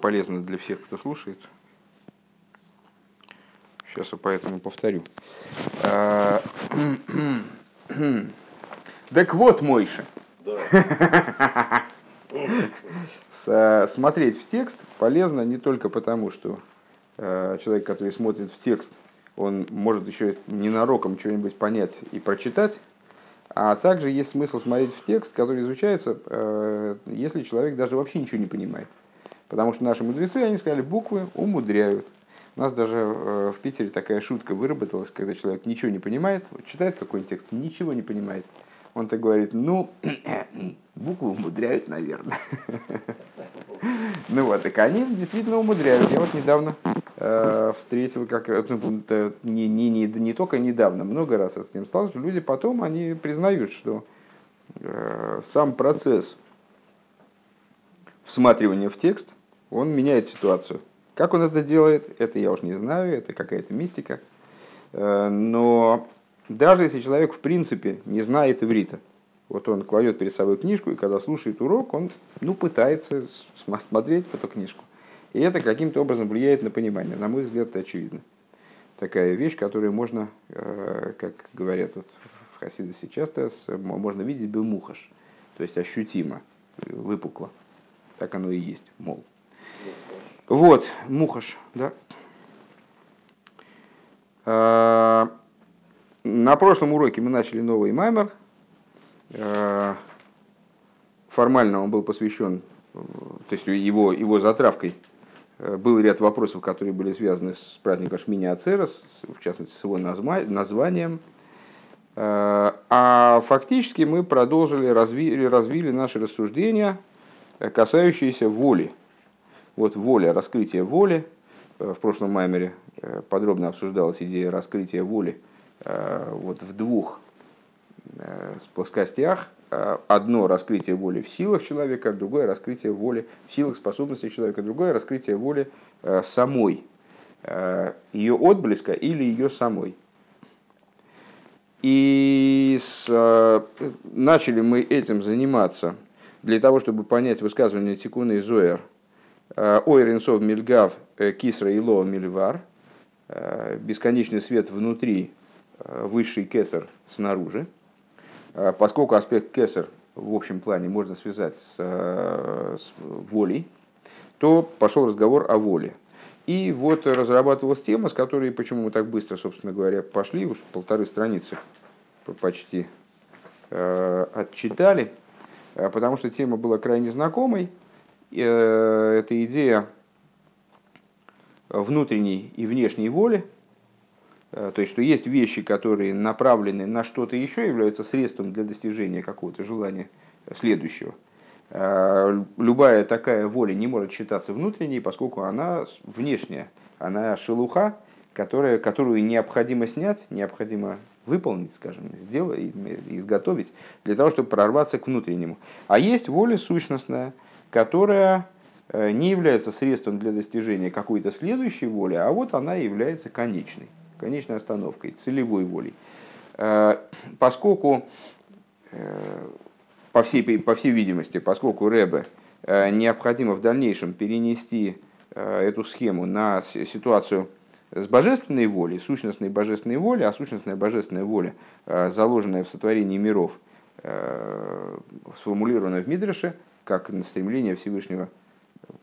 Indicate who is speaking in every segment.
Speaker 1: полезно для всех, кто слушает. Сейчас я поэтому повторю. А, так вот, Мойша. Смотреть в текст полезно не только потому, что э, человек, который смотрит в текст, он может еще ненароком что-нибудь понять и прочитать, а также есть смысл смотреть в текст, который изучается, э, если человек даже вообще ничего не понимает. Потому что наши мудрецы, они сказали, буквы умудряют. У нас даже э, в Питере такая шутка выработалась, когда человек ничего не понимает, читает какой-нибудь текст, ничего не понимает. Он так говорит, ну, буквы умудряют, наверное. Ну вот, так они действительно умудряют. Я вот недавно э, встретил, как ну, не, не, не, не только недавно, много раз с этим сталкивался, люди потом они признают, что э, сам процесс всматривания в текст, он меняет ситуацию. Как он это делает, это я уж не знаю, это какая-то мистика. Э, но даже если человек в принципе не знает иврита, вот он кладет перед собой книжку, и когда слушает урок, он ну, пытается смотреть эту книжку. И это каким-то образом влияет на понимание. На мой взгляд, это очевидно. Такая вещь, которую можно, э, как говорят вот в Хасидосе часто, можно видеть бемухаш, то есть ощутимо, выпукло. Так оно и есть, мол. Вот, мухаш, да. А, на прошлом уроке мы начали новый маймер. А, формально он был посвящен, то есть его, его затравкой э, был ряд вопросов, которые были связаны с праздником Шмини Ацерес, в частности с его названием. А, а фактически мы продолжили, развили, развили наши рассуждения, касающиеся воли вот воля, раскрытие воли. Э, в прошлом маймере э, подробно обсуждалась идея раскрытия воли э, вот в двух плоскостях. Одно раскрытие воли в силах человека, другое раскрытие воли в силах способностей человека, другое раскрытие воли самой, ее отблеска или ее самой. И с, начали мы этим заниматься для того, чтобы понять высказывание Тикуна и Зоэр Э, Ойренсов Мильгав э, Кисра Ило Мильвар, э, бесконечный свет внутри, высший кесар снаружи. Поскольку аспект кесар в общем плане можно связать с, с волей, то пошел разговор о воле. И вот разрабатывалась тема, с которой, почему мы так быстро, собственно говоря, пошли, уж полторы страницы почти э, отчитали, потому что тема была крайне знакомой, Э, эта идея внутренней и внешней воли, э, то есть, что есть вещи, которые направлены на что-то еще, являются средством для достижения какого-то желания следующего. Э, любая такая воля не может считаться внутренней, поскольку она внешняя, она шелуха, которая, которую необходимо снять, необходимо выполнить, скажем, сделать, изготовить, для того, чтобы прорваться к внутреннему. А есть воля сущностная – которая э, не является средством для достижения какой-то следующей воли, а вот она является конечной, конечной остановкой, целевой волей. Э, поскольку, э, по всей, по всей видимости, поскольку Рэбе необходимо в дальнейшем перенести эту схему на ситуацию с божественной волей, сущностной божественной волей, а сущностная божественная воля, заложенная в сотворении миров, сформулирована в Мидреше, как на стремление Всевышнего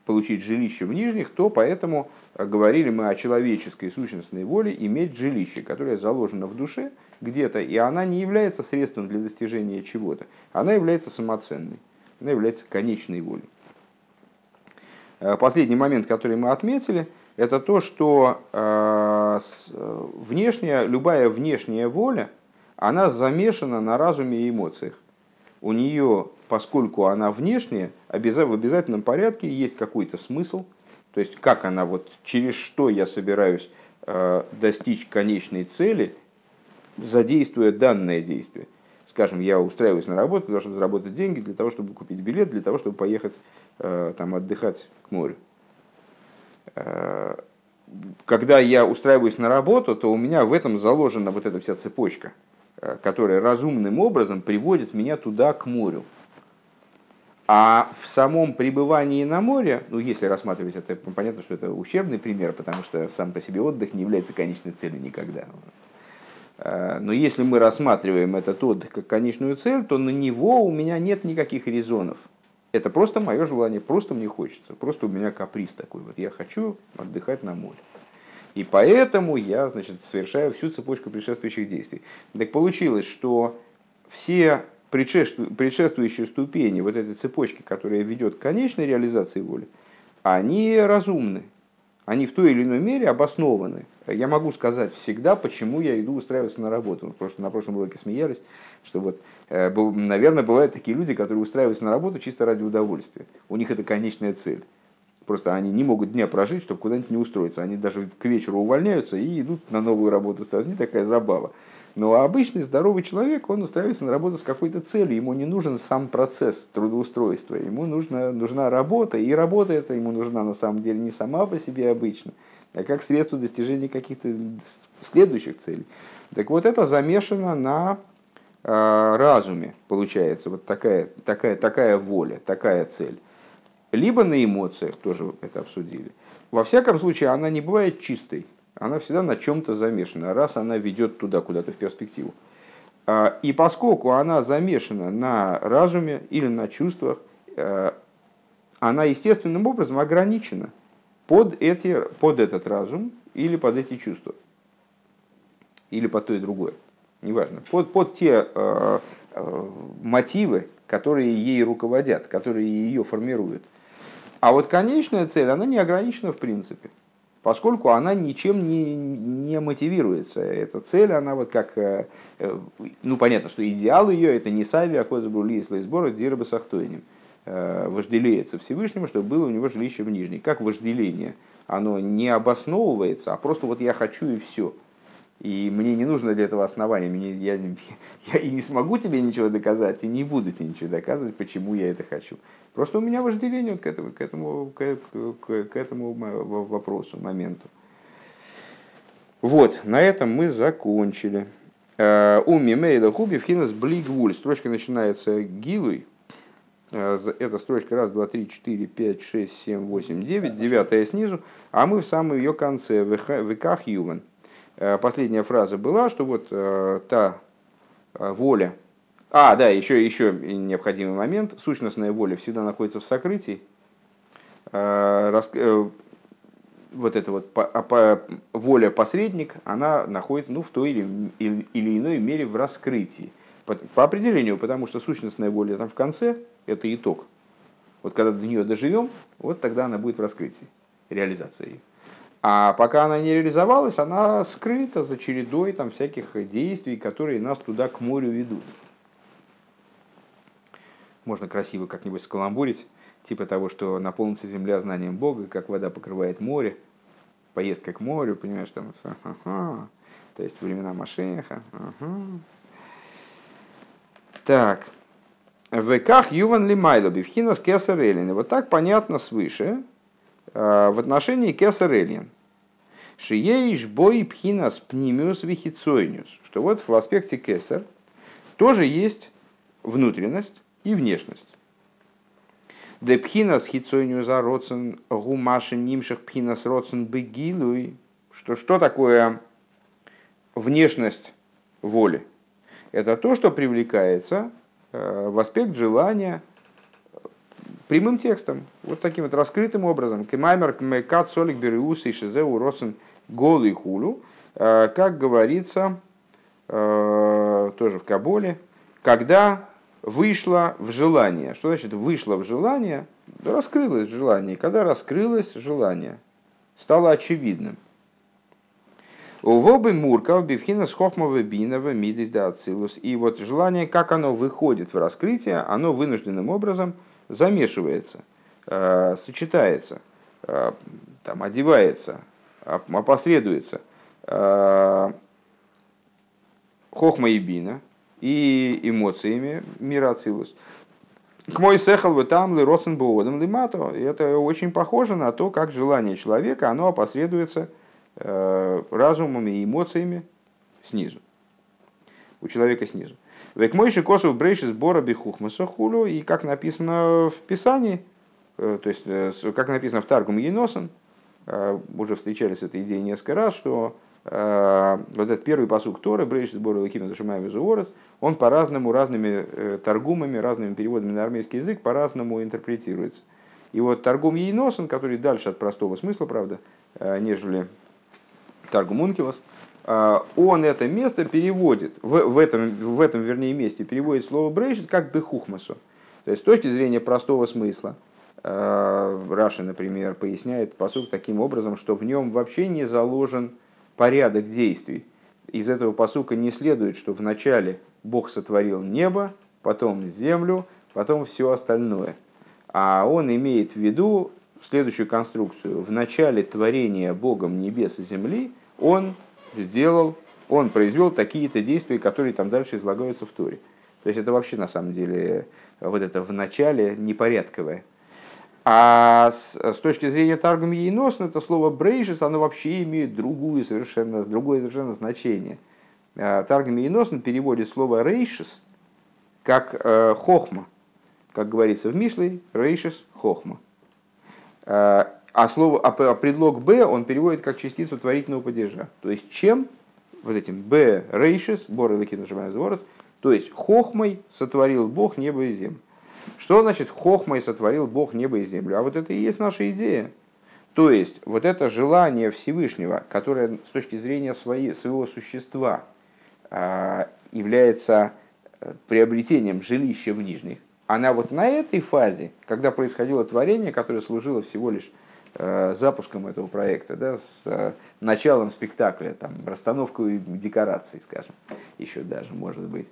Speaker 1: получить жилище в нижних, то поэтому говорили мы о человеческой сущностной воле иметь жилище, которое заложено в душе где-то, и она не является средством для достижения чего-то, она является самоценной, она является конечной волей. Э, последний момент, который мы отметили, это то, что э, внешняя, любая внешняя воля, она замешана на разуме и эмоциях. У нее поскольку она внешняя, в обязательном порядке есть какой-то смысл, то есть как она, вот через что я собираюсь э, достичь конечной цели, задействуя данное действие. Скажем, я устраиваюсь на работу для того, чтобы заработать деньги, для того, чтобы купить билет, для того, чтобы поехать э, там, отдыхать к морю. Э, когда я устраиваюсь на работу, то у меня в этом заложена вот эта вся цепочка, которая разумным образом приводит меня туда, к морю. А в самом пребывании на море, ну если рассматривать это, понятно, что это ущербный пример, потому что сам по себе отдых не является конечной целью никогда. Э, но если мы рассматриваем этот отдых как конечную цель, то на него у меня нет никаких резонов. Это просто мое желание, просто мне хочется, просто у меня каприз такой. Вот я хочу отдыхать на море. И поэтому я значит, совершаю всю цепочку предшествующих действий. Так получилось, что все предшествующие ступени вот этой цепочки, которая ведет к конечной реализации воли, они разумны, они в той или иной мере обоснованы. Я могу сказать всегда, почему я иду устраиваться на работу. Просто на прошлом уроке смеялись, что вот, э, наверное, бывают такие люди, которые устраиваются на работу чисто ради удовольствия. У них это конечная цель. Просто они не могут дня прожить, чтобы куда-нибудь не устроиться. Они даже к вечеру увольняются и идут на новую работу. Это не такая забава. Но обычный здоровый человек, он устраивается на работу с какой-то целью. Ему не нужен сам процесс трудоустройства. Ему нужна, нужна работа. И работа эта ему нужна на самом деле не сама по себе обычно, а как средство достижения каких-то следующих целей. Так вот это замешано на э, разуме, получается, вот такая, такая, такая воля, такая цель. Либо на эмоциях, тоже это обсудили. Во всяком случае, она не бывает чистой она всегда на чем-то замешана, раз она ведет туда куда-то в перспективу. А, и поскольку она замешана на разуме или на чувствах, э, она естественным образом ограничена под, эти, под этот разум или под эти чувства. Или под то и другое. Неважно. Под, под те э, э, мотивы, которые ей руководят, которые ее формируют. А вот конечная цель, она не ограничена в принципе поскольку она ничем не, не мотивируется. Эта цель, она вот как, э, э, ну понятно, что идеал ее это не Сави, а Козабрули и сбора Дирба Сахтойним. Э, вожделеется Всевышнему, чтобы было у него жилище в Нижней. Как вожделение? Оно не обосновывается, а просто вот я хочу и все. И мне не нужно для этого основания. Мне, я, я и не смогу тебе ничего доказать, и не буду тебе ничего доказывать, почему я это хочу. Просто у меня вожделение вот к этому, к этому, к, к, к этому вопросу, моменту. Вот, на этом мы закончили. Э, у Мимейда Хуби Фхинас Блигвуль. Строчка начинается Гилуй. Э, это строчка раз, два, три, четыре, пять, шесть, семь, восемь, девять. Девятая снизу. А мы в самом ее конце. Веках Юван. Э, последняя фраза была, что вот та воля, а, да, еще, еще необходимый момент. Сущностная воля всегда находится в сокрытии. Э, вот эта вот а, воля посредник, она находится ну, в той или, или иной мере в раскрытии. По, по определению, потому что сущностная воля там в конце – это итог. Вот когда до нее доживем, вот тогда она будет в раскрытии, реализация ее. А пока она не реализовалась, она скрыта за чередой там, всяких действий, которые нас туда к морю ведут можно красиво как-нибудь скаламбурить, типа того, что наполнится земля знанием Бога, как вода покрывает море, поездка к морю, понимаешь, там, то есть времена Машеха. Так. В ках Юван Лимайло, Бивхинас Кесар Эллин. Вот так понятно свыше э, в отношении Кесар Эллин. Шиеиш бой пхинас пнимиус вихицойниус. Что вот в аспекте Кесар тоже есть внутренность, и внешность. Депхина с хитсойню за роцен гумашин нимших пхина с роцен бегилуй. Что, что такое внешность воли? Это то, что привлекается э, в аспект желания прямым текстом, вот таким вот раскрытым образом. Кемаймер кмекат солик бериус и шизеу роцен голый хулю, э, как говорится, э, тоже в Кабуле, когда вышла в желание. Что значит вышла в желание? раскрылось в желании. Когда раскрылось желание, стало очевидным. У вобы мурка бифхина с хохмова бинова мидис да ацилус. И вот желание, как оно выходит в раскрытие, оно вынужденным образом замешивается, э, сочетается, э, там, одевается, опосредуется. Э, хохма и бина, и эмоциями мира Ацилус. К мой сехал вы там ли родсен лимато. Это очень похоже на то, как желание человека, оно опосредуется разумом и эмоциями снизу. У человека снизу. Век мойши косов брейши сбора бихухмаса хулю, и как написано в Писании, э, то есть, э, как написано в Таргум Еносен, э, уже встречались с этой идеей несколько раз, что вот этот первый посук Торы, Брейш сбора Лакима Дашимаем Зуорес, он по-разному, разными торгумами, разными переводами на армейский язык по-разному интерпретируется. И вот торгум Ейносен, который дальше от простого смысла, правда, нежели торгум Ункилос, он это место переводит, в, в, этом, в этом, вернее, месте переводит слово брейшит как бехухмасу. То есть с точки зрения простого смысла, Раши, например, поясняет посук таким образом, что в нем вообще не заложен порядок действий. Из этого посука не следует, что вначале Бог сотворил небо, потом землю, потом все остальное. А он имеет в виду следующую конструкцию. В начале творения Богом небес и земли он сделал, он произвел такие-то действия, которые там дальше излагаются в Торе. То есть это вообще на самом деле вот это в начале непорядковое. А с, с точки зрения Таргум Ейносн, это слово брейшис, оно вообще имеет другую совершенно, другое совершенно значение. А, Таргум Ейносн переводит слово рейшис как э, хохма. Как говорится в Мишле, рейшис хохма. А, а, слово, а предлог «б» он переводит как частицу творительного падежа. То есть чем? Вот этим «б» рейшис, бор и лакин то есть хохмой сотворил Бог небо и землю. Что значит хохмой сотворил Бог небо и землю? А вот это и есть наша идея. То есть вот это желание Всевышнего, которое с точки зрения своей, своего существа а, является э, приобретением жилища в нижних, она вот на этой фазе, когда происходило творение, которое служило всего лишь запуском этого проекта, да, с э, началом спектакля, там, расстановкой декораций, скажем, еще даже, может быть,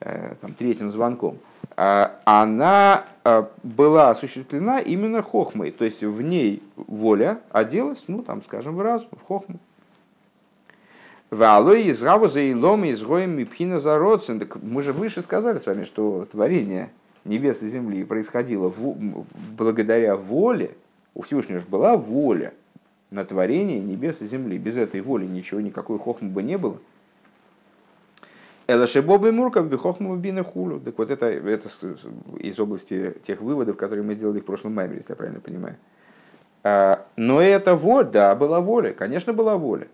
Speaker 1: э, там, третьим звонком, а она была осуществлена именно хохмой, то есть в ней воля оделась, ну, там, скажем, в разум, в хохму. Валой из Равуза и Лома из Гоем Мипхина за Так мы же выше сказали с вами, что творение небес и земли происходило в, благодаря воле, у Всевышнего же была воля на творение небес и земли. Без этой воли ничего, никакой хохмы бы не было. Элашебобы Мурков бихохму бина хулю. Так вот это, это из области тех выводов, которые мы сделали в прошлом маме, если я правильно понимаю. А, но это воля, да, была воля, конечно, была воля.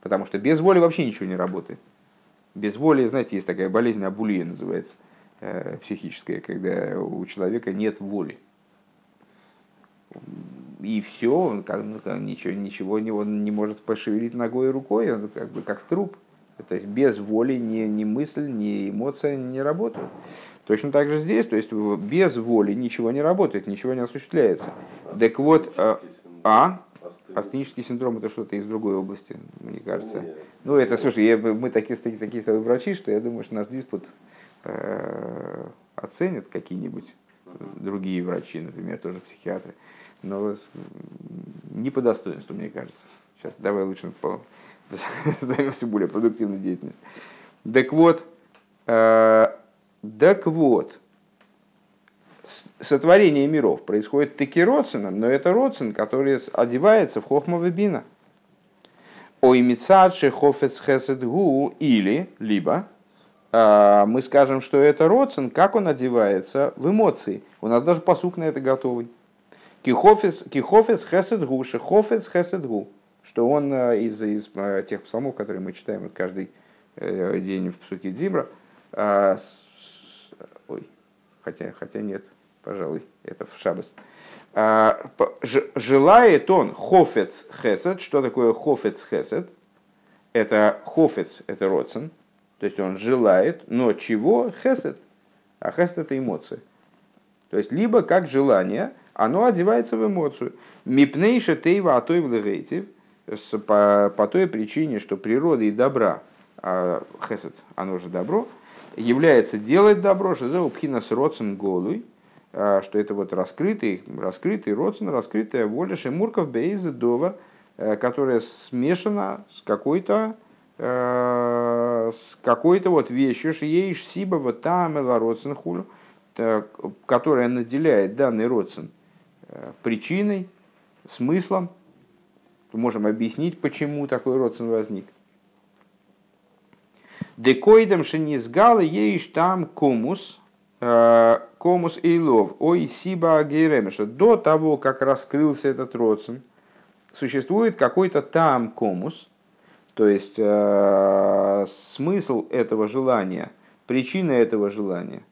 Speaker 1: Потому что без воли вообще ничего не работает. Без воли, знаете, есть такая болезнь, абулия называется, э, психическая, когда у человека нет воли и все, как, ну, как, ничего, ничего не, он не может пошевелить ногой и рукой, он как бы как труп. То есть без воли ни, ни мысль, ни эмоция не работают. Точно так же здесь, то есть без воли ничего не работает, ничего не осуществляется. Так вот, а, а астенический синдром это что-то из другой области, мне кажется. Ну, это, слушай, я, мы такие, такие, такие врачи, что я думаю, что наш диспут э, оценят какие-нибудь другие врачи, например, тоже психиатры но не по достоинству, мне кажется. Сейчас давай лучше займемся более продуктивной деятельностью. Так вот, э, так вот, сотворение миров происходит таки родственным, но это родствен, который одевается в хохма бина. Ой мицадши хофец хесед гу или, либо, э, мы скажем, что это родствен, как он одевается в эмоции. У нас даже посук на это готовый. Кихофес, кихофес хесед гу, шехофес хесед гу. Что он э, из, из э, тех псалмов, которые мы читаем каждый э, день в Псуке Димра, а, с, ой, хотя, хотя нет, пожалуй, это в Шабас. А, желает он хофец хесед. Что такое хофец хесед? Это хофец, это родсен. То есть он желает, но чего? Хесед. А хесед это эмоции. То есть либо как желание, оно одевается в эмоцию. Мипнейша тейва атой влегейтив, по, по той причине, что природа и добра, а хесед, оно же добро, является делать добро, что за пхинас родсен голуй, а, что это вот раскрытый, раскрытый родсен, раскрытая воля шемурков бейза довар, э, которая смешана с какой-то э, с какой-то вот вещью, что ей сиба вот там родсен хулю, которая наделяет данный родсен Э, причиной, смыслом. Мы можем объяснить, почему такой родствен возник. Декоидом шинизгалы ейш там комус, комус и лов, ой сиба что до того, как раскрылся этот родствен, существует какой-то там комус, то есть э, смысл этого желания, причина этого желания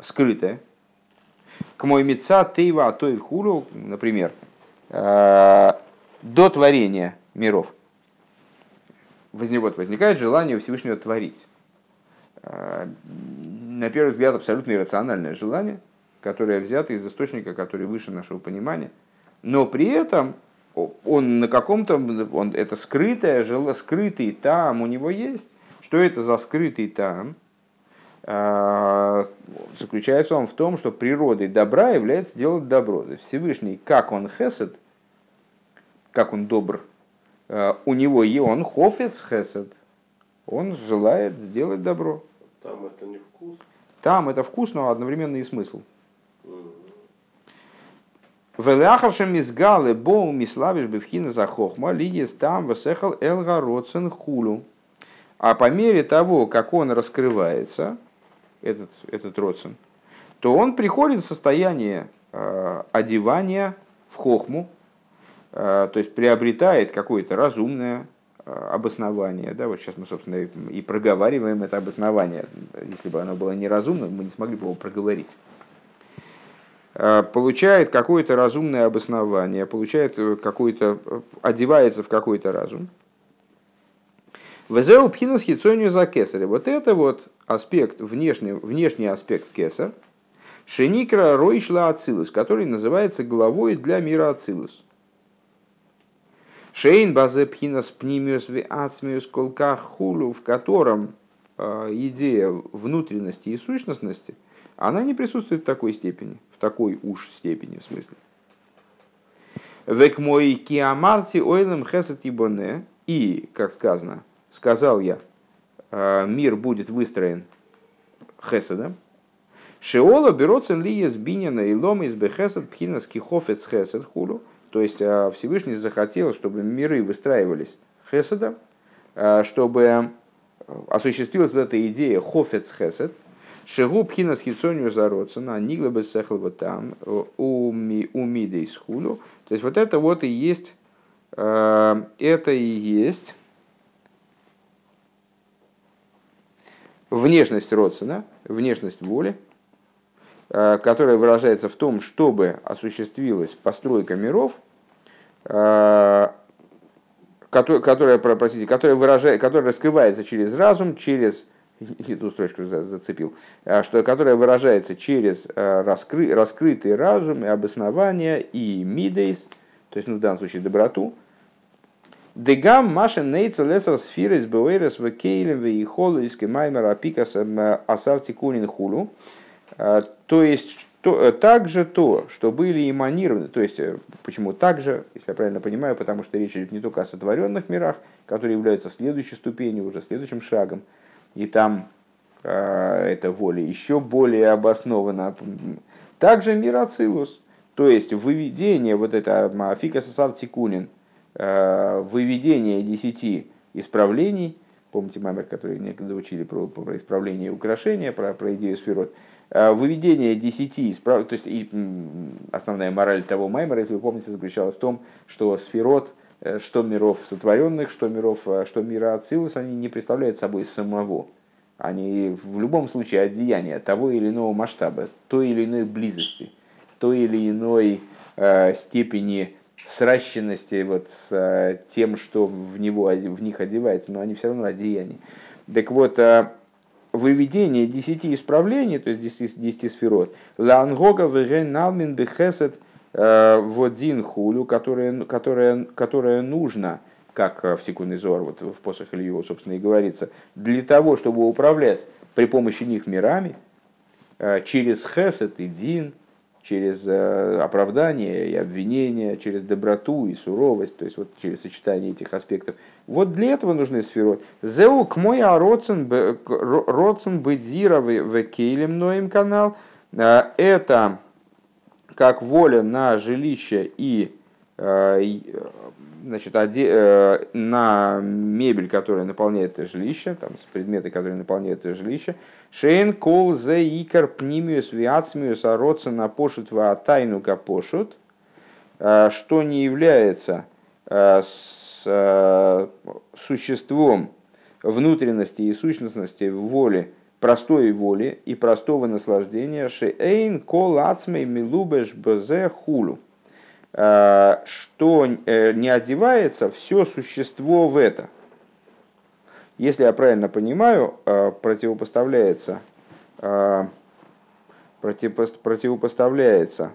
Speaker 1: скрытая. К мой меца тейва то и хулу, например, э, до творения миров. Вот возникает желание Всевышнего творить. Э, на первый взгляд абсолютно иррациональное желание, которое взято из источника, который выше нашего понимания. Но при этом он на каком-то, он, это скрытое, скрытый там у него есть. Что это за скрытый там? А, заключается он в том, что природой добра является делать добро. Всевышний, как он хесед, как он добр, а, у него и он хофец хесед, он желает сделать добро.
Speaker 2: Там это не вкус?
Speaker 1: Там это вкус, но одновременно и смысл. Веляхаршем мизгалы боу миславиш бифхина за хохма лиес там васехал элгародсен хулу. А по мере того, как он раскрывается, этот, этот родсен, то он приходит в состояние э, одевания в хохму, э, то есть приобретает какое-то разумное э, обоснование. Да, вот сейчас мы, собственно, и проговариваем это обоснование. Если бы оно было неразумным, мы не смогли бы его проговорить. Э, получает какое-то разумное обоснование, получает э, какой-то, э, одевается в какой-то разум. Везеу пхинас хитсонию за кесаря. Вот это вот аспект, внешний, внешний аспект кесар, шеникра ройшла ацилус, который называется главой для мира ацилус. Шейн базе пхинас пнимиус ацмиус колках хулу, в котором идея внутренности и сущностности, она не присутствует в такой степени такой уж степени, в смысле. Век мой киамарти ойлем хесет ибоне. И, как сказано, сказал я, «А, мир будет выстроен хеседом. Шеола берется ли из бинина и лом из бехесед пхинас кихофец хесед хулу. То есть а, Всевышний захотел, чтобы миры выстраивались хеседом, а, чтобы осуществилась вот эта идея хофец хесед, Шегу пхина схицонию зароцена, нигла бы сехлова там, у мидей схулю. То есть вот это вот и есть, э, это и есть внешность родствена, внешность воли, э, которая выражается в том, чтобы осуществилась постройка миров, э, которая, простите, которая, выражает, которая раскрывается через разум, через эту строчку зацепил, а, что, которая выражается через раскры, раскрытый разум и обоснование и мидейс, то есть ну, в данном случае доброту. Дегам маша нейца лесер сфирис беуэрес в кейлем в ихолийский маймер апикас асарти кунин хулу. А, то есть то, также то, что были эманированы, то есть э, почему также, если я правильно понимаю, потому что речь идет не только о сотворенных мирах, которые являются следующей ступенью, уже следующим шагом, и там э, эта воля еще более обоснована. Также мирацилус, то есть выведение, вот это Афика Савтикунин, э, выведение десяти исправлений, помните мамер, который некогда учили про, про исправление украшения, про, про идею сферот, э, выведение десяти исправ... то есть и основная мораль того маймера, если вы помните, заключалась в том, что сферот – Э, что миров сотворенных, что миров, э, что мира Ацилус, они не представляют собой самого. Они в любом случае одеяния того или иного масштаба, той или иной близости, той или иной э, степени сращенности вот с э, тем, что в, него, в них одевается, но они все равно одеяния. Так вот, э, выведение десяти исправлений, то есть десяти, десяти сферот, лангога веген налмин бехесет – Э, вот дин хулю, которая, которая, которая нужна, как в Тикун Зор, вот в посох Илью, собственно, и говорится, для того, чтобы управлять при помощи них мирами, через хесед и дин, через э, оправдание и обвинение, через доброту и суровость, то есть вот через сочетание этих аспектов. Вот для этого нужны сферот. Зеу к мой роцен бедира в кейлем ноем канал. Это как воля на жилище и значит, на мебель, которая наполняет это жилище, там, с предметы, которые наполняют это жилище. Шейн кол зе икар пнимиус виацмиус ароца на пошут ва тайну капошут, что не является с существом внутренности и сущностности воли, простой воли и простого наслаждения, шеэйн кол ацмей милубеш бзе хулу, э, что э, не одевается все существо в это. Если я правильно понимаю, э, противопоставляется, противопоставляется,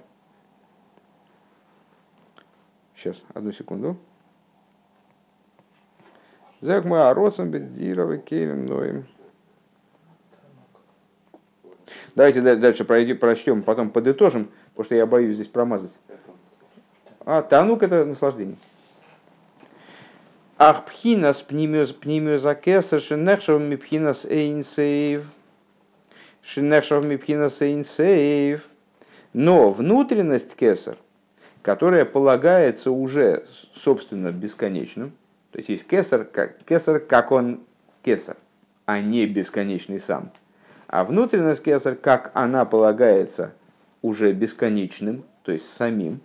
Speaker 1: сейчас, одну секунду, мы ароцем бедзировы келем ноем. Давайте дальше пройдем, прочтем, потом подытожим, потому что я боюсь здесь промазать. А, танук это наслаждение. Ах пхинас пнимиозакеса шинехшав мипхинас эйнсейв. Шинехшав мипхинас эйнсейв. Но внутренность кесар, которая полагается уже, собственно, бесконечным, то есть есть кесар, как, кесар, как он кесар, а не бесконечный сам. А внутренность кесар, как она полагается уже бесконечным, то есть самим,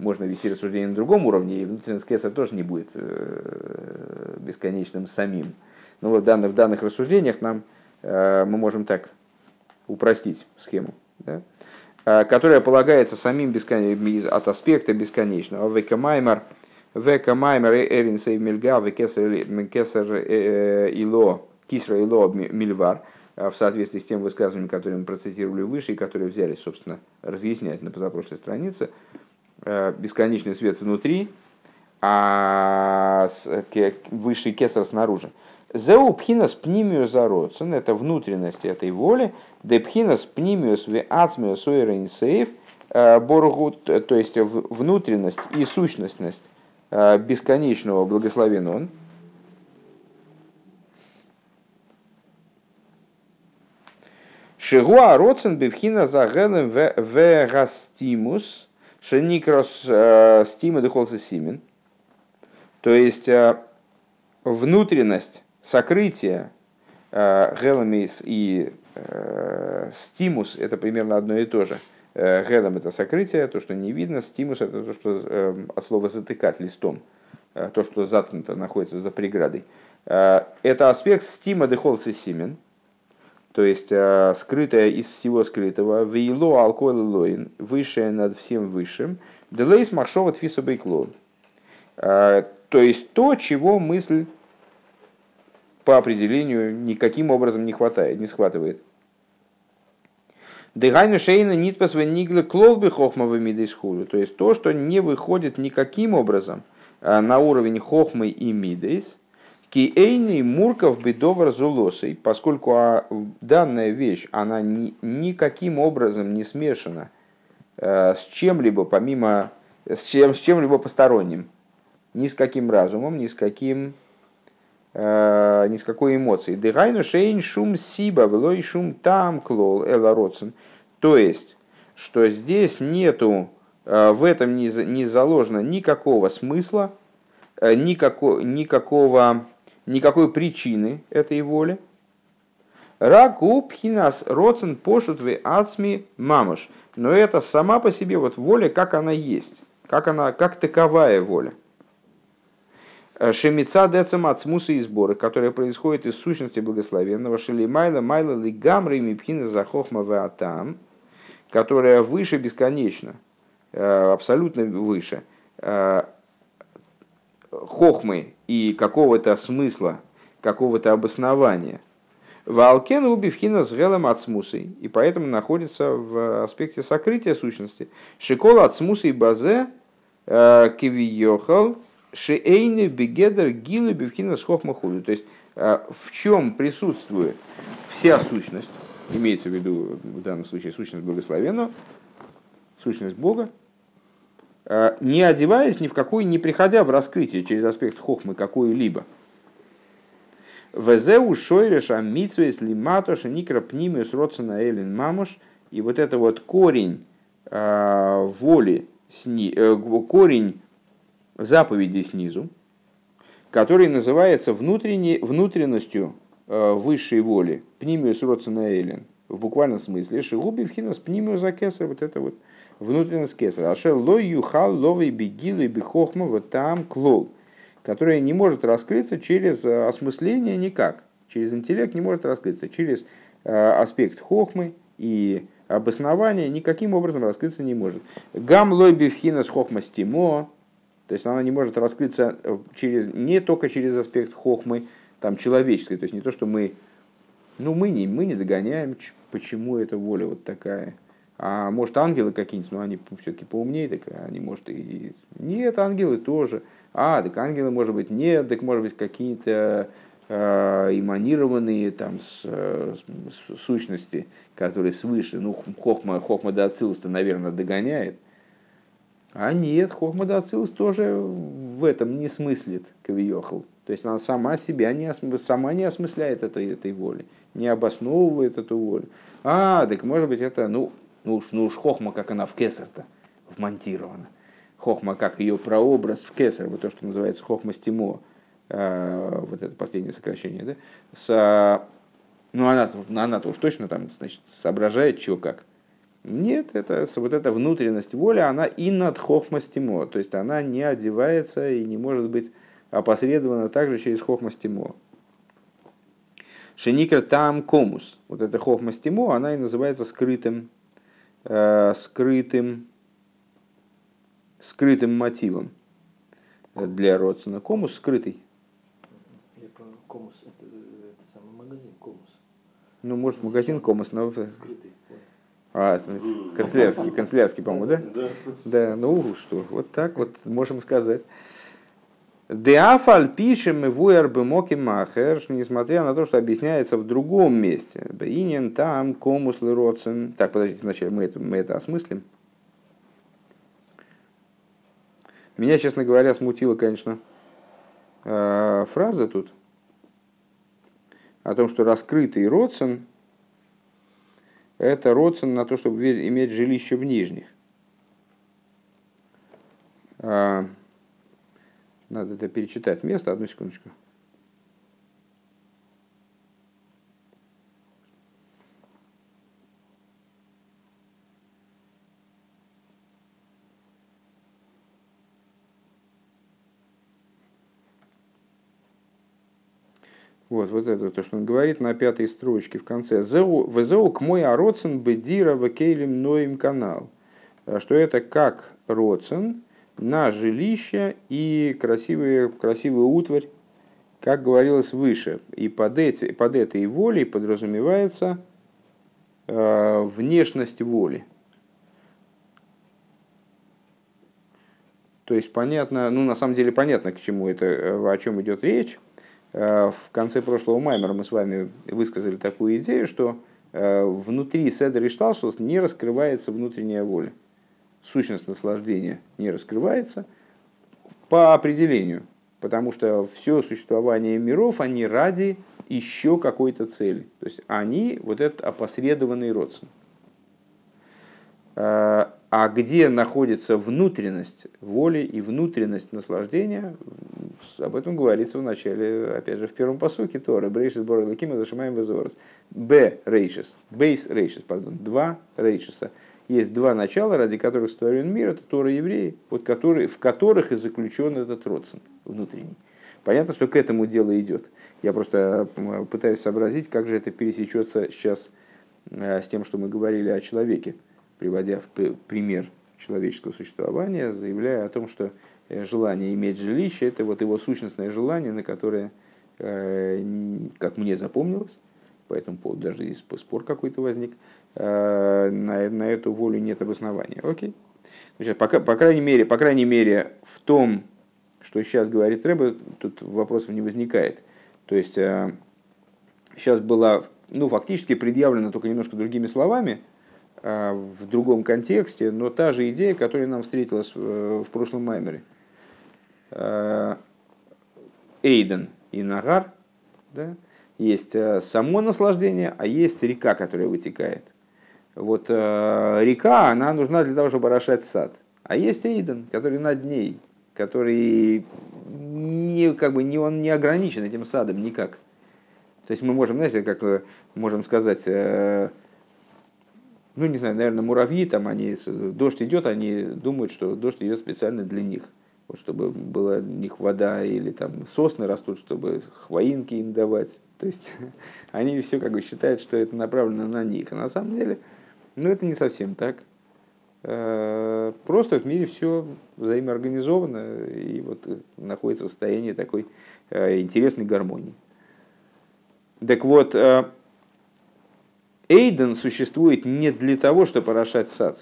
Speaker 1: можно вести рассуждение на другом уровне, и внутренность кесар тоже не будет э, бесконечным самим. Но вот в данных, в данных рассуждениях нам, э, мы можем так упростить схему, да? Э, которая полагается самим бескон... от аспекта бесконечного. Векамаймар – Века маймер эрин сейв мильга, кесар ило, кисра ило мильвар, в соответствии с тем высказыванием, которое мы процитировали выше, и которые взяли, собственно, разъяснять на позапрошлой странице, бесконечный свет внутри, а высший кесар снаружи. Зеу пхинас пнимиус зародцен, это внутренность этой воли, де пхинас пнимиус ве ацмиус уэрин сейв, боргут, то есть внутренность и сущностность Э, бесконечного благословен он. Шигуа роцен бифхина загелем в растимус шеникрос э, стима дыхолса симен. То есть э, внутренность сокрытия гелемис и стимус это примерно одно и то же – Гедом это сокрытие, то, что не видно. Стимус это то, что от слова затыкать листом, э, то, что заткнуто, находится за преградой. Э, это аспект стима дехолса симен, то есть э, скрытое из всего скрытого, вейло алкоголь лоин, высшее над всем высшим, делейс махшова тфиса бейклон. То есть то, чего мысль по определению никаким образом не хватает, не схватывает. Дыгайну шейна нитпас вениглы клолбы хохмовы мидейсхулю. То есть то, что не выходит никаким образом а, на уровень хохмы и мидейс, Киэйный мурков бедовар зулосой, поскольку а, данная вещь, она ни, никаким образом не смешана э, с чем-либо помимо, с, чем, с чем-либо посторонним, ни с каким разумом, ни с каким Э, ни с какой эмоцией. Дыгайну шейн шум сиба, велой шум там клол эла родсен. То есть, что здесь нету, э, в этом не, не заложено никакого смысла, э, никакого, никакого, никакой причины этой воли. Раку пхинас родсен пошут в ацми мамуш. Но это сама по себе вот воля, как она есть, как она, как таковая воля. Шемица децем от смуса и сборы, которые происходят из сущности благословенного, шили майла лигамры мипхина захохма атам, которая выше бесконечно, э, абсолютно выше э, хохмы и какого-то смысла, какого-то обоснования. Валкен убивхина с гелом смусы, и поэтому находится в аспекте сокрытия сущности. Смусы и базе э, кивиохал Шиэйны бегедер гилы бифхина с хохмахуду. То есть э, в чем присутствует вся сущность, имеется в виду в данном случае сущность благословенного, сущность Бога, не одеваясь ни в какой, не приходя в раскрытие через аспект хохмы какой-либо. Везеу шойреша митсвейс лиматоша никра пнимиус родсена элин мамуш. И вот это вот корень э, воли, корень заповеди снизу, который называется внутренней, внутренностью э, высшей воли, пнимиус родсенаэлен, в буквальном смысле, шигуби вхинас пнимиус закесар, вот это вот внутренность кесар. Ашер лой юхал ловый бегилу и бихохма вот там клол, которая не может раскрыться через э, осмысление никак, через интеллект не может раскрыться, через э, аспект хохмы и обоснования никаким образом раскрыться не может. Гам лой бифхинас хохма стимо, то есть она не может раскрыться э, через, не только через аспект хохмы там, человеческой. То есть не то, что мы, ну, мы, не, мы не догоняем, почему эта воля вот такая. А может ангелы какие-нибудь, но они все-таки поумнее, так они может и... Нет, ангелы тоже. А, так ангелы может быть нет, так может быть какие-то э, эманированные там с, с, сущности, которые свыше. Ну, хохма, хохма до наверное, догоняет. А нет, Хохма Дацилус тоже в этом не смыслит Кавиохал. То есть она сама себя не, сама не осмысляет этой, этой воли, не обосновывает эту волю. А, так может быть это, ну, ну уж, ну уж Хохма, как она в Кесар-то вмонтирована. Хохма, как ее прообраз в Кесар, вот то, что называется Хохма Стимо, э, вот это последнее сокращение, да, с, ну она, она-то уж точно там, значит, соображает, чего как. Нет, это вот эта внутренность воли, она и над хохмастимо, то есть она не одевается и не может быть опосредована также через хохмастимо. Шеникер там комус, вот это хохмастимо, она и называется скрытым, э, скрытым, скрытым мотивом для родственного. Комус скрытый.
Speaker 2: Комус, это, это самый магазин Комус.
Speaker 1: Ну, может, магазин Комус, но...
Speaker 2: Скрытый.
Speaker 1: А, канцелярский, канцелярский, по-моему, да? Да. Да, ну что, вот так вот можем сказать. Деафаль пишем и вуэр моки махер, несмотря на то, что объясняется в другом месте. Бейнин там комус лыроцен. Так, подождите, вначале мы это, мы это осмыслим. Меня, честно говоря, смутила, конечно, э, фраза тут о том, что раскрытый родствен это родствен на то, чтобы иметь жилище в нижних. Надо это перечитать место, одну секундочку. Вот, вот это то, что он говорит на пятой строчке в конце. Везеу к мой ароцен бедира векейлем ноим канал. А что это как роцен на жилище и красивые, красивую утварь, как говорилось выше. И под, эти, под этой волей подразумевается э, внешность воли. То есть понятно, ну на самом деле понятно, к чему это, о чем идет речь Э, в конце прошлого маймера мы с вами высказали такую идею, что э, внутри Седер и Шталшус не раскрывается внутренняя воля. Сущность наслаждения не раскрывается по определению, потому что все существование миров, они ради еще какой-то цели. То есть они вот этот опосредованный родственник. Э, а где находится внутренность воли и внутренность наслаждения, об этом говорится в начале, опять же, в первом посуке Торы. Брейшис Бора Лакима зашимаем везорос. Б рейшис. Бейс рейшис, пардон. Два рейшиса. Есть два начала, ради которых сотворен мир. Это Тора евреи, вот которые, в которых и заключен этот родствен внутренний. Понятно, что к этому дело идет. Я просто пытаюсь сообразить, как же это пересечется сейчас э, с тем, что мы говорили о человеке приводя в пример человеческого существования, заявляя о том, что э, желание иметь жилище – это вот его сущностное желание, на которое, э, как мне запомнилось, по этому поводу даже спор какой-то возник, на, на эту волю нет обоснования. Окей. Значит, по, по, крайней мере, по крайней мере, в том, что сейчас говорит Рэбе, тут вопросов не возникает. То есть, сейчас была, ну, фактически предъявлена только немножко другими словами, а, в другом контексте, но та же идея, которая нам встретилась в прошлом маймере. Эйден и Нагар, да? есть само наслаждение, а есть река, которая вытекает. Вот река, она нужна для того, чтобы орошать сад. А есть Эйден, который над ней, который не, как бы, не, он не ограничен этим садом никак. То есть мы можем, знаете, как э, можем сказать, э, ну не знаю, наверное, муравьи, там они, дождь идет, они думают, что дождь идет специально для них. Вот, чтобы была у них вода или там сосны растут, чтобы хвоинки им давать. То есть они все как бы считают, что это направлено на них. А на самом деле, ну это не совсем так. Э, просто в мире все взаимоорганизовано и вот находится в состоянии такой интересной гармонии. Так вот, э, Эйден существует не для того, чтобы орошать сад.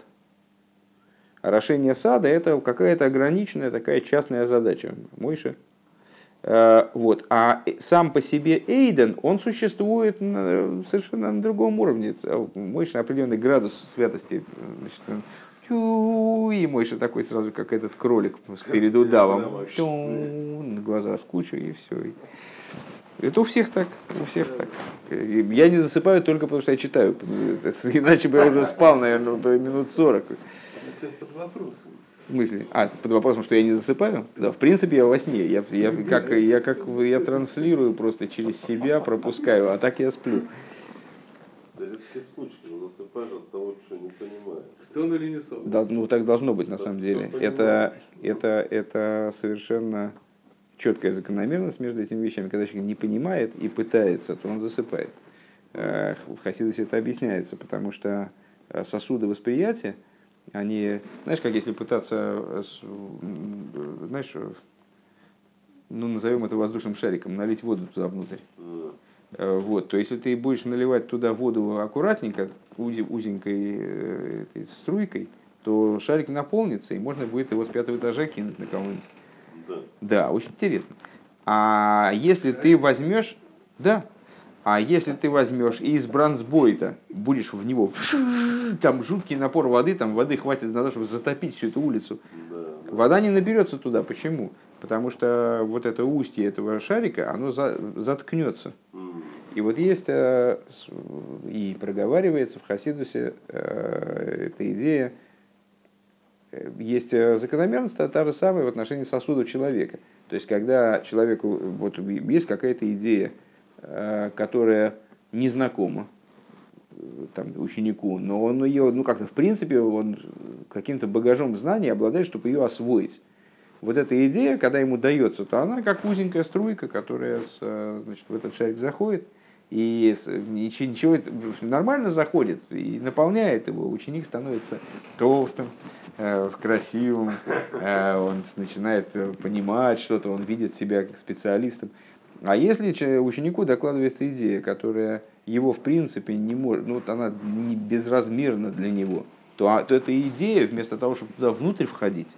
Speaker 1: Орошение сада – это какая-то ограниченная такая частная задача. Мойша. Э, вот. А сам по себе Эйден, он существует на, совершенно на другом уровне. Мойша определенный градус святости. Значит, и Мойша такой сразу, как этот кролик перед удавом. Глаза в кучу и все. Это у всех так, у всех так. Я не засыпаю только потому, что я читаю. Иначе бы я уже спал, наверное, минут сорок.
Speaker 2: под вопросом.
Speaker 1: В смысле? А, под вопросом, что я не засыпаю? Да, в принципе, я во сне. Я, я, как, я, как, я транслирую просто через себя, пропускаю, а так я сплю.
Speaker 3: Да редкий случай, когда засыпаешь от того, что не понимаешь.
Speaker 2: Сон или не сон?
Speaker 1: Да, ну так должно быть на самом деле. Это, это, это совершенно четкая закономерность между этими вещами. Когда человек не понимает и пытается, то он засыпает. Э, в Хасидусе это объясняется, потому что э, сосуды восприятия, они, знаешь, как если пытаться, э, знаешь, ну, назовем это воздушным шариком, налить воду туда внутрь. Вот, то если ты будешь наливать туда воду аккуратненько, узенькой этой струйкой, то шарик наполнится, и можно будет его с пятого этажа кинуть на кого-нибудь. Да. очень интересно. А если ты возьмешь, да, а если ты возьмешь и из бронзбойта будешь в него, там жуткий напор воды, там воды хватит на то, чтобы затопить всю эту улицу, вода не наберется туда. Почему? Потому что вот это устье этого шарика, оно за, заткнется. И вот есть, э, и проговаривается в Хасидусе э, эта идея, Э, есть закономерность та же самая в отношении сосудов человека. То есть, когда человеку вот, есть какая-то идея, э, которая незнакома там, ученику, но он ее, ну как-то в принципе, он каким-то багажом знаний обладает, чтобы ее освоить. Вот эта идея, когда ему дается, то она как узенькая струйка, которая с, значит, в этот шарик заходит, и ничего, ничего нормально заходит и наполняет его. Ученик становится толстым, Э, красивым, э, он начинает э, понимать что-то, он видит себя как специалистом. А если ученику докладывается идея, которая его в принципе не может, ну вот она не безразмерна для него, то, а, то эта идея, вместо того, чтобы туда внутрь входить,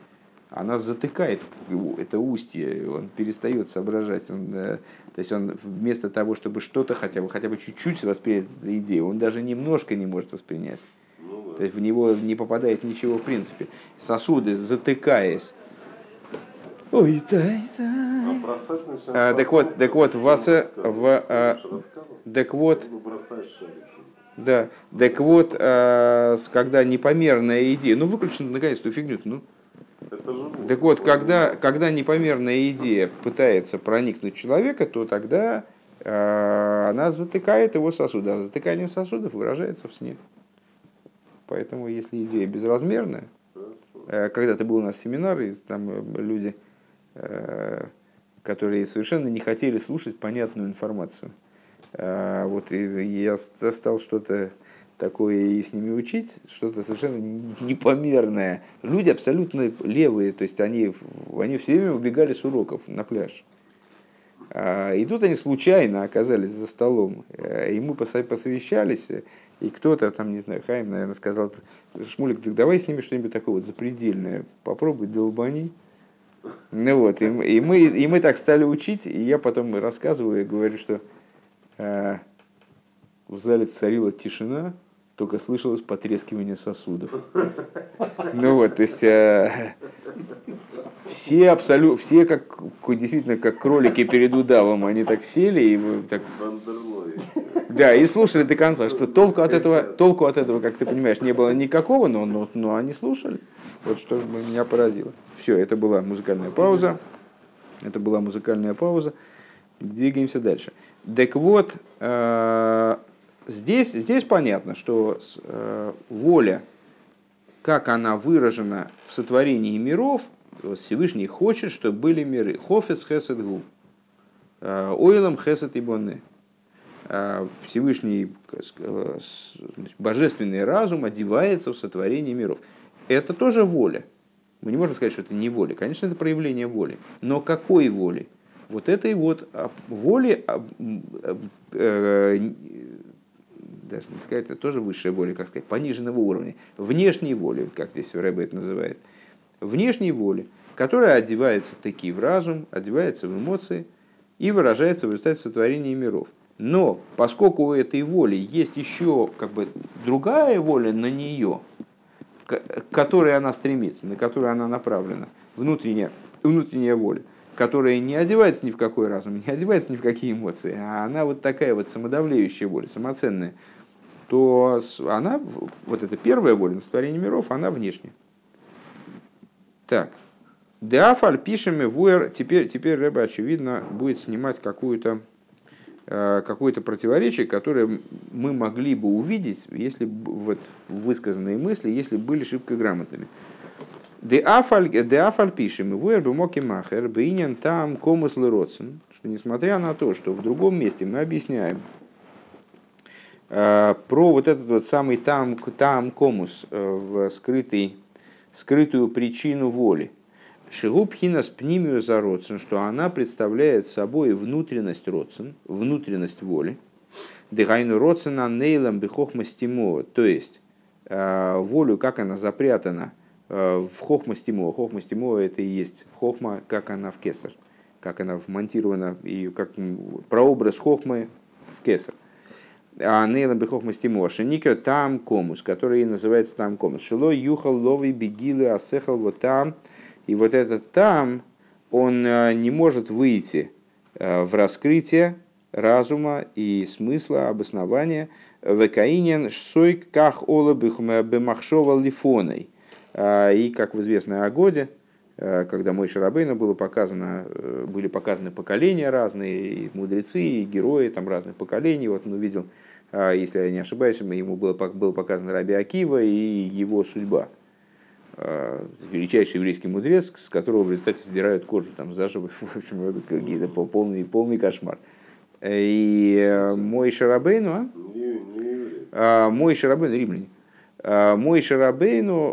Speaker 1: она затыкает его, это устье, он перестает соображать. Он, то есть он вместо того, чтобы что-то хотя бы, хотя бы чуть-чуть воспринять эту идею, он даже немножко не может воспринять. То есть в него не попадает ничего в принципе. Сосуды, затыкаясь. Ой, дай, дай. А, так вот, так вот, вас, в, а, так вот, да, так вот, а, когда непомерная идея, ну выключен наконец эту фигню, ну. Так вот, когда, когда непомерная идея пытается проникнуть в человека, то тогда э, она затыкает его сосуды. А затыкание сосудов выражается в сне. Поэтому, если идея безразмерная, э, когда-то был у нас семинар, и там э, люди, э, которые совершенно не хотели слушать понятную информацию. Вот и я стал что-то такое и с ними учить, что-то совершенно непомерное. Люди абсолютно левые, то есть они, они все время убегали с уроков на пляж. И тут они случайно оказались за столом, и мы посовещались, и кто-то там, не знаю, Хайм, наверное, сказал, Шмулик, так давай с ними что-нибудь такое вот запредельное, попробуй долбани. Ну вот, и, и, мы, и мы так стали учить, и я потом рассказываю и говорю, что э, в зале царила тишина, только слышалось потрескивание сосудов. Ну вот, то есть э, все абсолютно, все как действительно как кролики перед удавом, они так сели и так. Да, и слушали до конца, что толку от этого, толку от этого, как ты понимаешь, не было никакого, но, но, но они слушали. Вот что меня поразило. Все, это была музыкальная пауза. Это была музыкальная пауза. Двигаемся дальше. Так вот, э, здесь, здесь понятно, что э, воля, как она выражена в сотворении миров, Всевышний хочет, чтобы были миры. Хофес хесед гу. Э, Ойлам хесед и бонны. Всевышний божественный разум одевается в сотворение миров. Это тоже воля. Мы не можем сказать, что это не воля. Конечно, это проявление воли. Но какой воли? Вот этой вот а, воли, а, э, даже не сказать, это тоже высшая воля, как сказать, пониженного уровня, внешней воли, как здесь Рэбе это называет, внешней воли, которая одевается таки в разум, одевается в эмоции и выражается в результате сотворения миров. Но поскольку у этой воли есть еще как бы другая воля на нее, к которой она стремится, на которую она направлена, внутренняя, внутренняя воля, которая не одевается ни в какой разум, не одевается ни в какие эмоции, а она вот такая вот самодавлеющая воля, самоценная, то она, вот эта первая воля на сотворение миров, она внешняя. Так. Деафаль пишем вуэр, теперь, теперь Рэба, очевидно, будет снимать какую-то какое-то противоречие, которое мы могли бы увидеть, если вот высказанные мысли, если были шибко грамотными. Де афаль пишем, его эрбумоки махер, бейнен там комус лыроцен, что несмотря на то, что в другом месте мы объясняем э, про вот этот вот самый там, там комус, э, в скрытый, скрытую причину воли, Шигубхина с пнимию за родцен, что она представляет собой внутренность родцен, внутренность воли. Дыхайну родцена нейлом бихохмастимо, то есть э, волю, как она запрятана э, в хохмастимо. Хохмастимо это и есть хохма, как она в кесар, как она вмонтирована, и как прообраз хохмы в кесар. А нейлом бихохмастимо, шеника там комус, который называется там комус. Шило юхал ловый бегилы асехал вот там, и вот этот там, он э, не может выйти э, в раскрытие разума и смысла, обоснования. Векаинен сойк ках ола бемахшова лифоной. Э, и, как в известной Агоде, когда мой Шарабейна было показано, были показаны поколения разные, и мудрецы, и герои там разных поколений. Вот он увидел, если я не ошибаюсь, ему было, был показан Раби Акива и его судьба – Э, величайший еврейский мудрец, с которого в результате сдирают кожу там заживо, в общем, это какие-то полный, полный кошмар. И э, мой Шарабейну, а? а мой Шарабейну, римляне, а мой Шарабейну,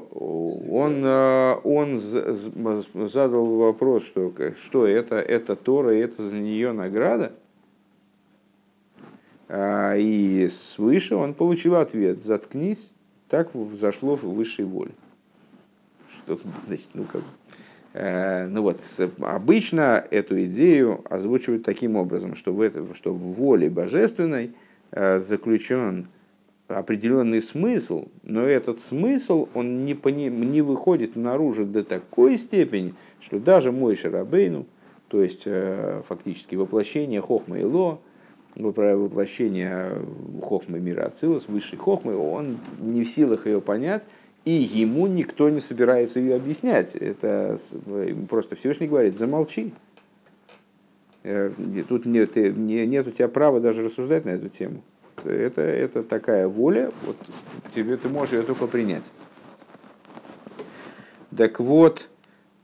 Speaker 1: он, э, он задал вопрос, что, что это, это Тора, это за нее награда. А, и свыше он получил ответ, заткнись, так взошло в высшей воле значит, ну, как, э, ну вот, обычно эту идею озвучивают таким образом, что в, это, что в воле божественной э, заключен определенный смысл, но этот смысл, он не, пони, не выходит наружу до такой степени, что даже мой Шарабейну, то есть э, фактически воплощение Хохма и Ло, воплощение Хохмы мира Ацилус, высшей Хохмы, он не в силах ее понять, и ему никто не собирается ее объяснять. Это просто Всевышний говорит, замолчи. Э, тут нет, нет у тебя права даже рассуждать на эту тему. Это, это такая воля, вот тебе ты можешь ее только принять. Так вот,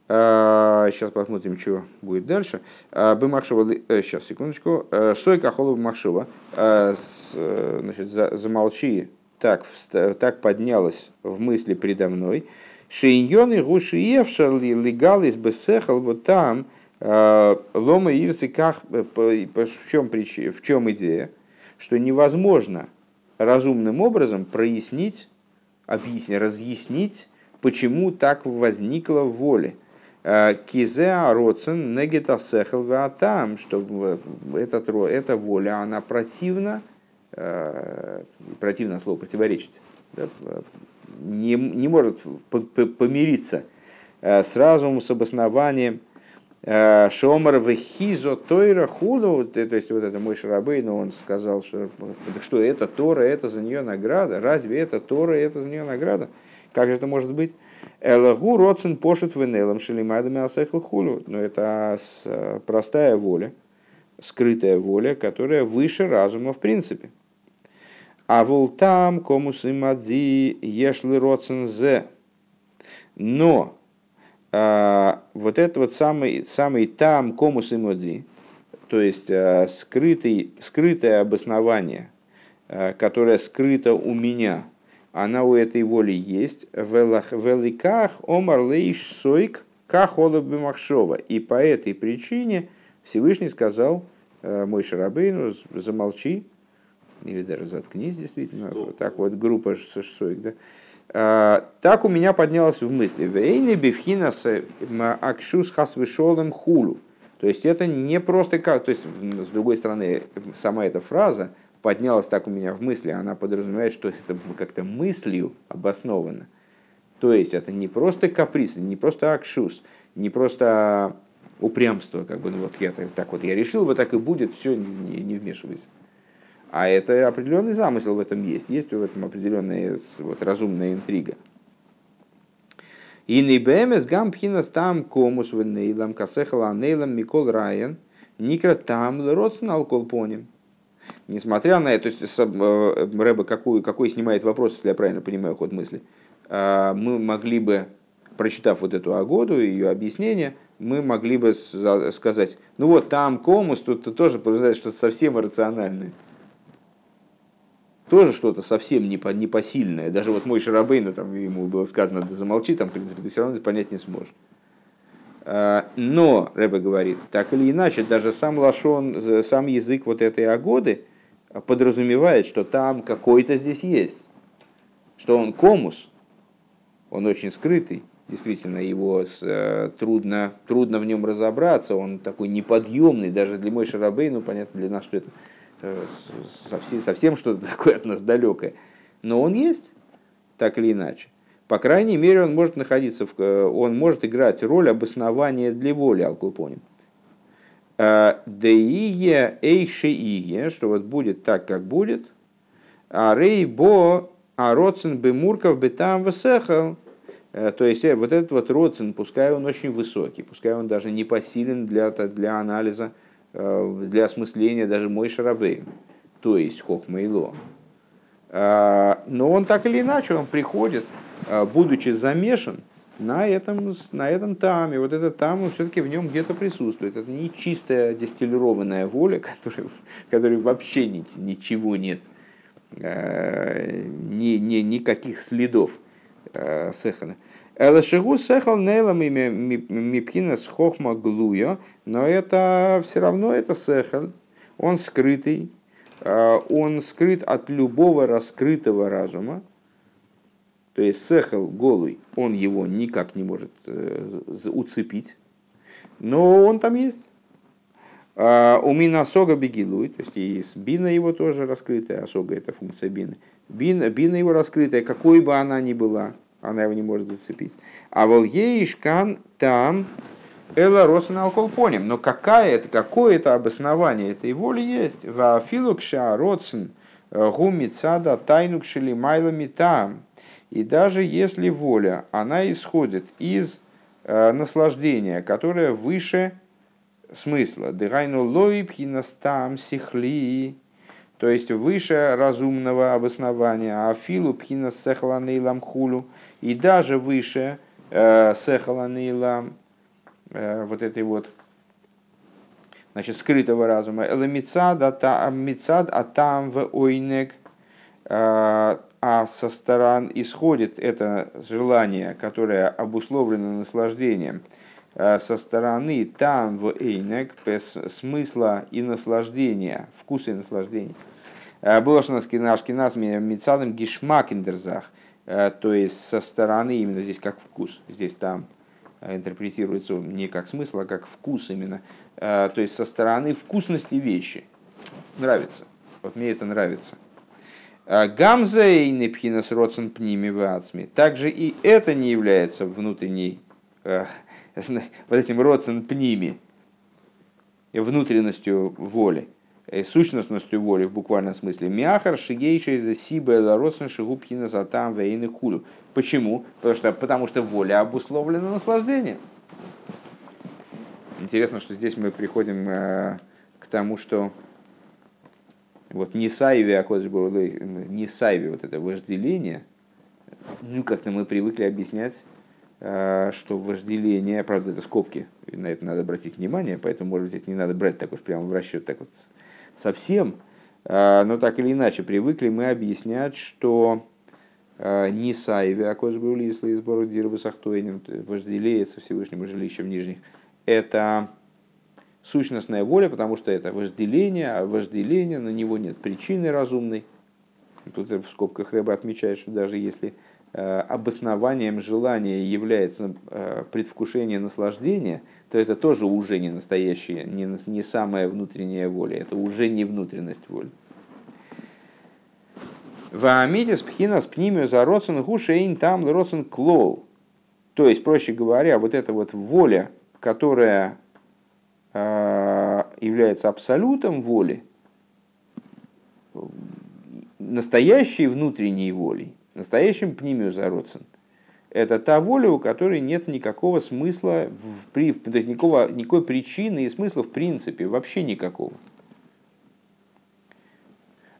Speaker 1: сейчас а, посмотрим, что будет дальше. А, Бымахшова, сейчас, э, секундочку. Что и кахолу Бымахшова, значит, замолчи так, так поднялась в мысли предо мной. Шейньоны гуши евшарли легалис бесехал вот там э, лома ирсы как э, в чем, причина, в чем идея, что невозможно разумным образом прояснить, объяснить, разъяснить, почему так возникла в воле. Э, Кизе роцен негета сехал там, что этот, эта воля, она противна противное слово противоречит, не, не может помириться э, с разумом, с обоснованием. Э, Шомар вехизо тойра худу, то есть вот это мой шарабей, но он сказал, что, что это Тора, это за нее награда. Разве это Тора, это за нее награда? Как же это может быть? Элагу родсен пошит венелом шелимадами асехл хулю. Но это э, простая воля, скрытая воля, которая выше разума в принципе. А вол там комус имадзи ешли родсен зе. Но а, вот это вот самый, самый там комус и моди, то есть а, скрытый, скрытое обоснование, а, которое скрыто у меня, она у этой воли есть. Великах омар лейш сойк кахола махшова. И по этой причине Всевышний сказал мой Шарабейну, замолчи, или даже заткнись, действительно, вот так вот группа Сойк, да, а, так у меня поднялось в мысли. Вейны бифхинас акшус хасвишолем хулу. То есть это не просто как, то есть с другой стороны, сама эта фраза поднялась так у меня в мысли, она подразумевает, что это как-то мыслью обосновано. То есть это не просто каприз, не просто акшус, не просто упрямство, как бы, ну вот я так вот я решил, вот так и будет, все, не, не вмешивайся. А это определенный замысел в этом есть. Есть в этом определенная вот, разумная интрига. И не бэмэс гампхинас там комус венейлам касехала нейлам микол райан никра там лродсен алколпоним. Несмотря на это, то есть э, Рэба какой, какой снимает вопрос, если я правильно понимаю ход мысли, а, мы могли бы, прочитав вот эту Агоду, ее объяснение, мы могли бы сказать, ну вот там комус, тут тоже подразумевает что-то совсем иррациональное тоже что-то совсем непосильное. Даже вот мой Шарабейна, там ему было сказано, да замолчи, там, в принципе, ты все равно понять не сможешь. А, но, Рэбе говорит, так или иначе, даже сам лашон, сам язык вот этой агоды подразумевает, что там какой-то здесь есть. Что он комус, он очень скрытый, действительно, его э, трудно, трудно в нем разобраться, он такой неподъемный, даже для мой Шарабей, ну, понятно, для нас, что это совсем, совсем что-то такое от нас далекое. Но он есть, так или иначе. По крайней мере, он может находиться, в, э, он может играть роль обоснования для воли алкупоним. Э, Деие эйшеие, что вот будет так, как будет. А рей бо а родсен бы мурков бы там высехал. То есть вот этот вот родсен, пускай он очень высокий, пускай он даже не посилен для, для анализа Э, для осмысления даже мой шарабей, то есть хохмейло. А, но он так или иначе, он приходит, а, будучи замешан на этом, на этом таме. Вот этот там, все-таки в нем где-то присутствует. Это не чистая дистиллированная воля, которой, которой вообще ничего нет, а, ни, ни, никаких следов сехана. Элашигу сехал нейлам мипхина с хохма глуя, но это все равно это сехал, он скрытый, а, он скрыт от любого раскрытого разума, то есть сехал голый, он его никак не может э, уцепить, но он там есть. А, у мина сога бегилуй, то есть и бина его тоже раскрытая, а сога это функция бины. Бина, бина его раскрытая, какой бы она ни была, она его не может зацепить. А вол еишкан там Эла Росана Алколпоним. Но какая это, какое это обоснование этой воли есть? В Филукша Родсен э, Гумицада Тайнукшили Майлами там. И даже если воля, она исходит из э, наслаждения, которое выше смысла. Дыгайну лои пхинастам сихли то есть выше разумного обоснования, афилу пхина сехланейлам хулу, и даже выше э, сехланейлам, э, вот этой вот, значит, скрытого разума, элемицад атам в ойнек, э, а со стороны исходит это желание, которое обусловлено наслаждением, э, со стороны там в эйнек, смысла и наслаждения, вкуса и наслаждения – Э, было что нас кинаш мецадом гишмакендерзах, э, то есть со стороны именно здесь как вкус, здесь там э, интерпретируется не как смысл, а как вкус именно. То есть со стороны вкусности вещи. Нравится. Вот мне это нравится. Гамза и непхинас родсен пними вацми. Также и это не является внутренней вот этим родцен пними, внутренностью воли, сущностностью воли в буквальном смысле. Мяхар шигейший за сибе родцен шигубхина за там вейны худу. Почему? Потому что, потому что воля обусловлена наслаждением. Интересно, что здесь мы приходим э, к тому, что вот не сайви, а не сайви, вот это вожделение, ну, как-то мы привыкли объяснять, э, что вожделение, правда, это скобки, на это надо обратить внимание, поэтому, может быть, это не надо брать так уж прямо в расчет так вот совсем, э, но так или иначе привыкли мы объяснять, что Э, не сайве, а был если из сбора дирбы сахтойнем, вожделеется Всевышнему жилищем нижних. Это сущностная воля, потому что это вожделение, а вожделение, на него нет причины разумной. Тут в скобках Рэба отмечает, что даже если э, обоснованием желания является э, предвкушение наслаждения, то это тоже уже не настоящее, не, не самая внутренняя воля, это уже не внутренность воли. Ваамидис пхинас пнимию за родсен гушейн там родсен клол. То есть, проще говоря, вот эта вот воля, которая э, является абсолютом воли, настоящей внутренней волей, настоящим пнимию за родсен, это та воля, у которой нет никакого смысла, в, то есть никакого, никакой причины и смысла в принципе, вообще никакого.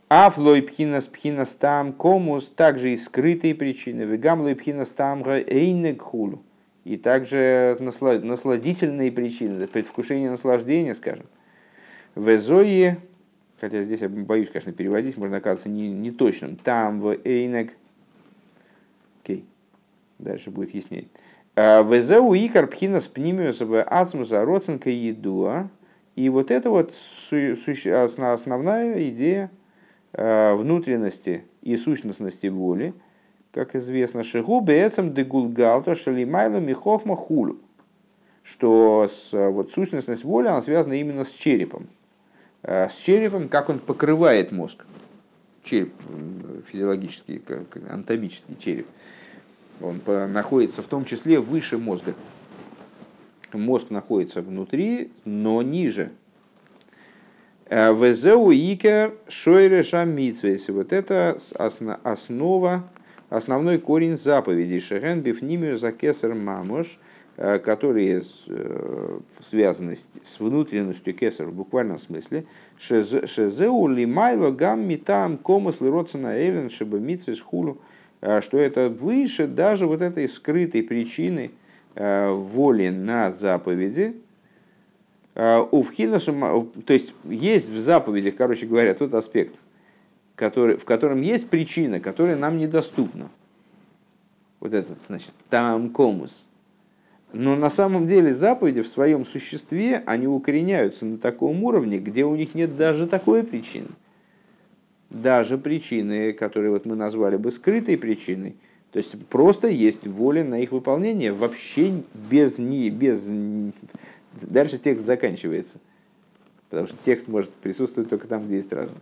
Speaker 1: Афлой пхинас пхинас там комус, также и скрытые причины. Вегамлой пхинас там эйнег хулу. И также насладительные причины, предвкушение наслаждения, скажем. Везои, хотя здесь я боюсь, конечно, переводить, можно оказаться не, не точным. Там в эйнег. Дальше будет яснее. «А Везеу икар пхинас пнимиус в ацмуса роценка едуа. И вот это вот основная идея Э, внутренности и сущностности воли, как известно, шигу бецам дегулгалто шалимайло михохма хулю, что с, вот, сущностность воли она связана именно с черепом. Э, с черепом, как он покрывает мозг. Череп физиологический, анатомический череп. Он находится в том числе выше мозга. Мозг находится внутри, но ниже Э, Везеу икер шойреша митсвейс. Вот это основа, основной корень заповедей. Шеген бифнимию за кесар мамош, э, которые э, связаны с внутренностью кесар в буквальном смысле. Шезеу лимайло гам митам комус лироцена элен шеба митсвейс хулу. Что это выше даже вот этой скрытой причины воли на заповеди, Э, то есть есть в заповедях, короче говоря, тот аспект, который, в котором есть причина, которая нам недоступна. Вот этот, значит, там комус. Но на самом деле заповеди в своем существе, они укореняются на таком уровне, где у них нет даже такой причины. Даже причины, которые вот мы назвали бы скрытой причиной, то есть просто есть воля на их выполнение, вообще без, не, без Дальше текст заканчивается. Потому что текст может присутствовать только там, где есть разум.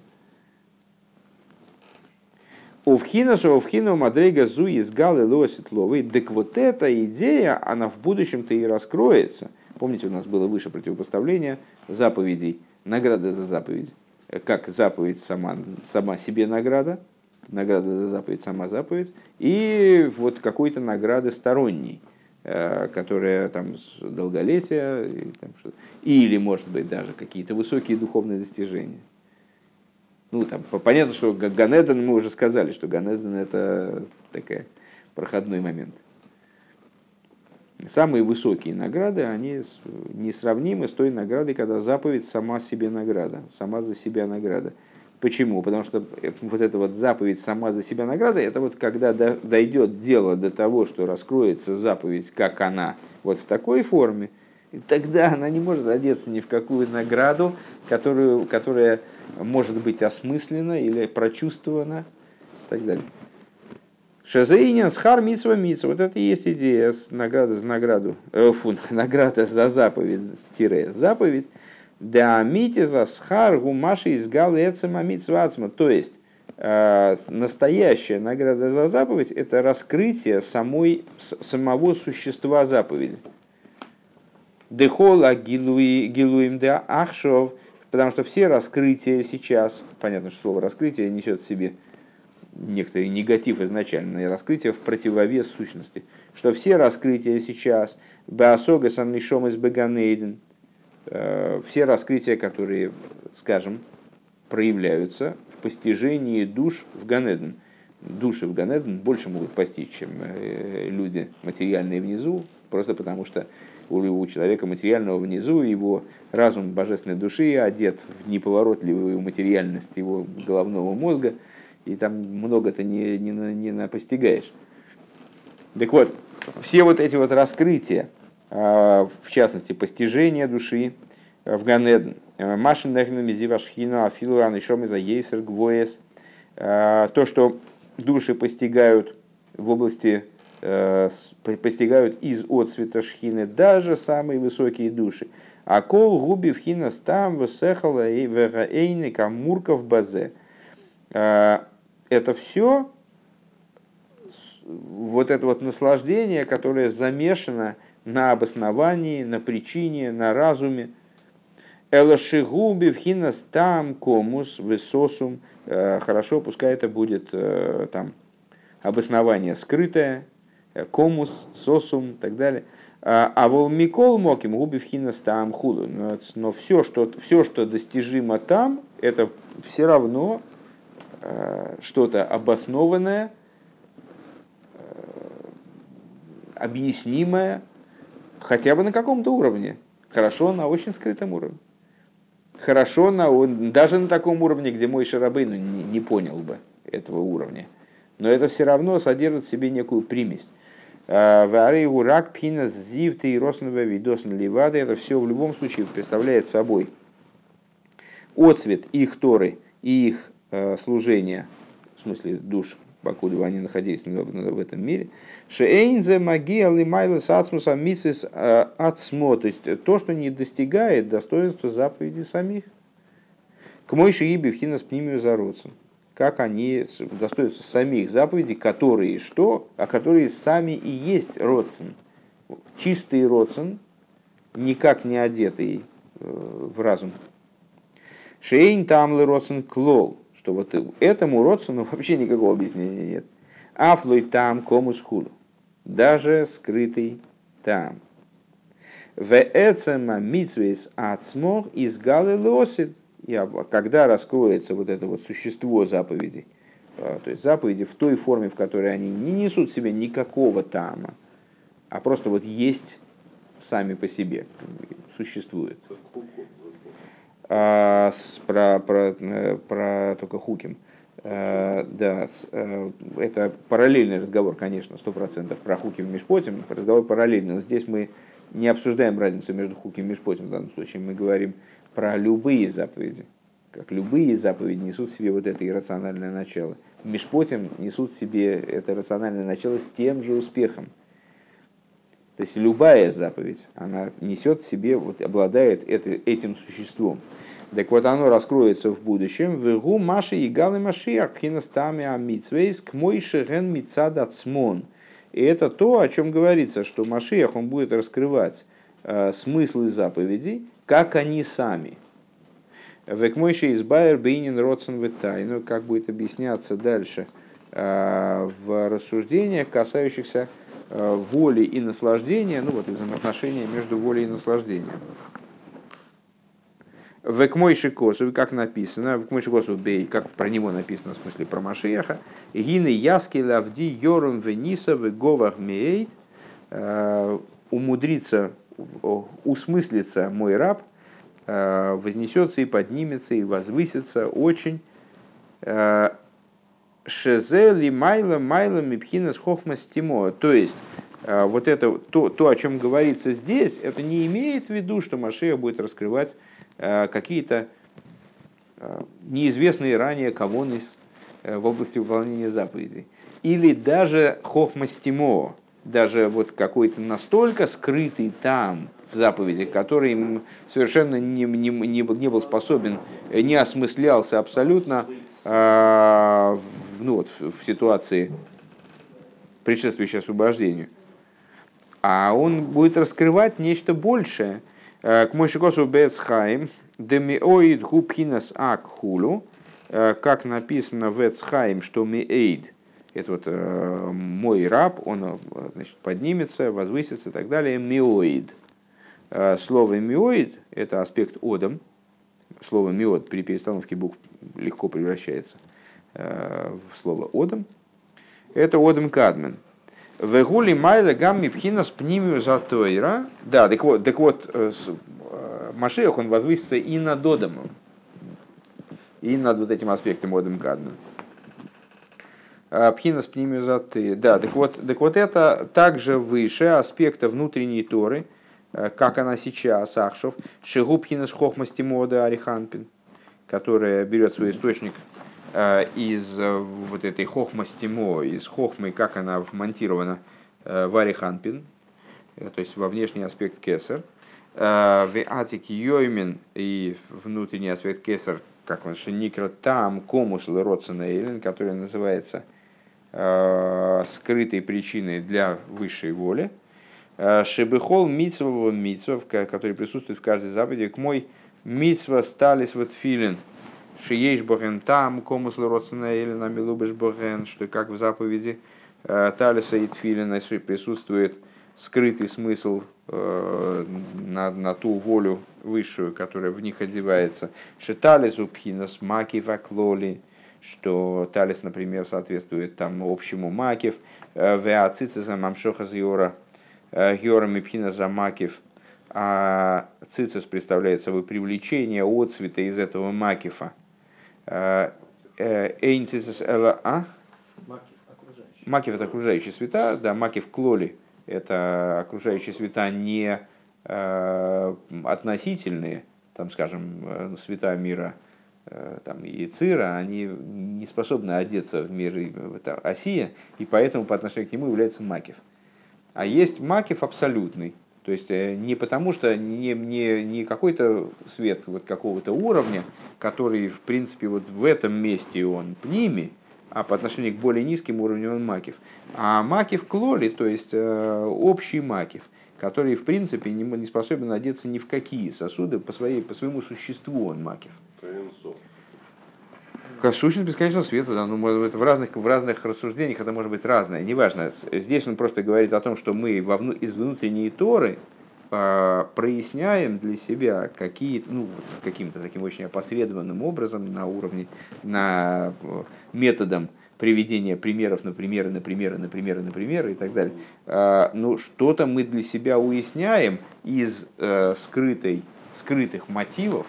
Speaker 1: Увхина, что увхина мадрейга зу из галы лоситловый. Так вот эта идея, она в будущем-то и раскроется. Помните, у нас было выше противопоставление заповедей, награда за заповедь. Как заповедь сама, сама себе награда, награда за заповедь сама заповедь, и вот какой-то награды сторонней – Э, которая там с долголетия, или, там, или, может быть, даже какие-то высокие духовные достижения. Ну, там, понятно, что Ганеден, мы уже сказали, что Ганеден это такой проходной момент. Самые высокие награды, они несравнимы с той наградой, когда заповедь сама себе награда, сама за себя награда. Почему? Потому что вот эта вот заповедь сама за себя награда, это вот когда дойдет дело до того, что раскроется заповедь, как она, вот в такой форме, тогда она не может одеться ни в какую награду, которую, которая может быть осмыслена или прочувствована и так далее. Шазейнин схар митсва митсва. Вот это и есть идея награда за награду. Э, фу, награда за заповедь, тире, заповедь да митиза схар гумаши из галецема митсвацма. То есть, э, настоящая награда за заповедь – это раскрытие самой, самого существа заповеди. Дехола гилуим де ахшов, потому что все раскрытия сейчас, понятно, что слово раскрытие несет в себе некоторый негатив изначально, раскрытие в противовес сущности, что все раскрытия сейчас, беосога саннишом из беганейден, э, все раскрытия, которые, скажем, проявляются в постижении душ в Ганеден. Души в Ганеден больше могут постичь, чем э, люди материальные внизу, просто потому что у человека материального внизу его разум божественной души одет в неповоротливую материальность его головного мозга, и там много-то не, не, не напостигаешь. Так вот, все вот эти вот раскрытия, а, в частности, постижение души в Ганеден, Машин Мизивашхина, Афилуан, Ишомиза, Ейсер, Гвоес, то, что души постигают в области постигают из отцвета шхины даже самые высокие души. А кол губи вхина стам высехала и вераэйны камурков базе. Э, это все вот это вот наслаждение, которое замешано на обосновании, на причине, на разуме. Элашигуби вхина стам комус высосум. Э, хорошо, пускай это будет там обоснование скрытое, Э, комус, сосум и так далее. А, а волмикол моким губив хинас там худу. Но все что, все, что достижимо там, это все равно э, что-то обоснованное, э, объяснимое, хотя бы на каком-то уровне. Хорошо на очень скрытом уровне. Хорошо на, даже на таком уровне, где мой Шарабейн не, не понял бы этого уровня. Но это все равно содержит в себе некую примесь. Вары урак пхина зивты и роснова видосн ливады. Это все в любом случае представляет собой отцвет их Торы и их э, служения, в смысле душ, покуда они находились в этом мире. Шейнзе магия лимайлес ацмуса мисис э, ацмо. То есть то, что не достигает достоинства заповеди самих. К мой шииби в хинас пнимию зародцем как они достоятся самих заповедей, которые что? А которые сами и есть родствен. Чистый родствен, никак не одетый э, в разум. Шейн тамлы родствен клол, что вот этому родственну вообще никакого объяснения нет. Афлой там комус худу, даже скрытый там. В эцема митсвейс ацмор из галы лосит и когда раскроется вот это вот существо заповедей, а, то есть заповеди в той форме, в которой они не несут в себе никакого тама, а просто вот есть сами по себе, существуют. А, с, про, про, э, про только Хуким. А, да, с, а, это параллельный разговор, конечно, сто процентов про Хуким и Мишпотим, разговор параллельный, но здесь мы не обсуждаем разницу между Хуким и Мишпотим в данном случае, мы говорим про любые заповеди. Как любые заповеди несут в себе вот это иррациональное начало. Мишпотим несут в себе это рациональное начало с тем же успехом. То есть любая заповедь, она несет в себе, вот, обладает это, этим существом. Так вот, оно раскроется в будущем. Вегу Маши и Галы Машиах Хинастами Амитсвейс к Мойши Ген Мицад Ацмон. И это то, о чем говорится, что Машиах он будет раскрывать э, смыслы заповедей, как они сами. Векмойши избайер бейнин родсен ну как будет объясняться дальше э, в рассуждениях, касающихся воли и наслаждения, ну вот взаимоотношения между волей и наслаждением. Векмойши косу, как написано, Векмойши косу бей, как про него написано, в смысле про Машияха, Гины яски лавди йорум вениса веговах мейт, э, умудриться усмыслится мой раб, э, вознесется и поднимется и возвысится очень. Э, Шезели майла майла мипхина с хохмастимо. То есть, э, вот это, то, то, о чем говорится здесь, это не имеет в виду, что Машея будет раскрывать какие-то неизвестные ранее кавоны в области выполнения заповедей. Или даже хохмастимо, даже вот какой-то настолько скрытый там в заповеди, который совершенно не, не, не, не был способен, не осмыслялся абсолютно в- ну, вот, в ситуации, предшествующей освобождению. А он будет раскрывать нечто большее. Э, К Мойшикосу Бецхайм, Демиоид Губхинас Ак Хулу, э, как написано в Эцхайм, что Миэйд, это вот э, мой раб, он значит, поднимется, возвысится и так далее, Миоид. Слово миоид – это аспект одом. Слово миод при перестановке букв легко превращается в слово одом. Это одом кадмен. Вегули майла гамми пхинас пнимию затойра. Да, так вот, так вот э, с- э, Машиах, он возвысится и над Одомом, и над вот этим аспектом Одом Кадмен. А, Пхинас пнимию заты. Да, так вот, так вот это также выше аспекта внутренней Торы, э, как она сейчас, Ахшов, Шигу пхинас хохмасти мода Ариханпин, которая берет свой источник э, из э, вот этой хохмасти мо, из хохмы, как она вмонтирована э, в Ариханпин, э, то есть во внешний аспект кесар. Э, В атик йоймен и внутренний аспект кесар, как он шеникра там комус леротсенейлен, который называется э, скрытой причиной для высшей воли. Э, Шебехол митцва митцва, который присутствует в каждой заповеди, к мой митцва сталис вот филин, шиеш боген там, комус леротсена или на милубеш боген, что как в заповеди э, талиса и тфилина присутствует скрытый смысл э, на, на ту волю высшую, которая в них одевается. Шиталис упхинас маки ваклоли, что талис, например, соответствует там общему макив, веацициза мамшоха зиора, георами пхина за макив, а цицис представляет собой привлечение от цвета из этого макифа. Эйн цицис эла а? Макив это окружающие света, да, макив клоли это окружающие света не э, относительные, там, скажем, э, света мира э, там, и Цира, они не способны одеться в мир это, Осия, и поэтому по отношению к нему является макив. А есть макив абсолютный, то есть э, не потому, что не, не, не какой-то свет вот какого-то уровня, который, в принципе, вот в этом месте он пними, а по отношению к более низким уровням он макив. А макив клоли, то есть э, общий макив, который, в принципе, не, не способен одеться ни в какие сосуды, по, своей, по своему существу он макив.
Speaker 3: Коэнсов.
Speaker 1: Сущность бесконечного света, да, ну, может, это в разных, в разных рассуждениях это может быть разное, неважно. Здесь он просто говорит о том, что мы во вну- из внутренней Торы а, проясняем для себя какие ну, каким-то таким очень опосредованным образом на уровне, на э, методом приведения примеров на примеры, на примеры, на примеры, на примеры и так далее. А, Ну, что-то мы для себя уясняем из э, скрытой, скрытых мотивов,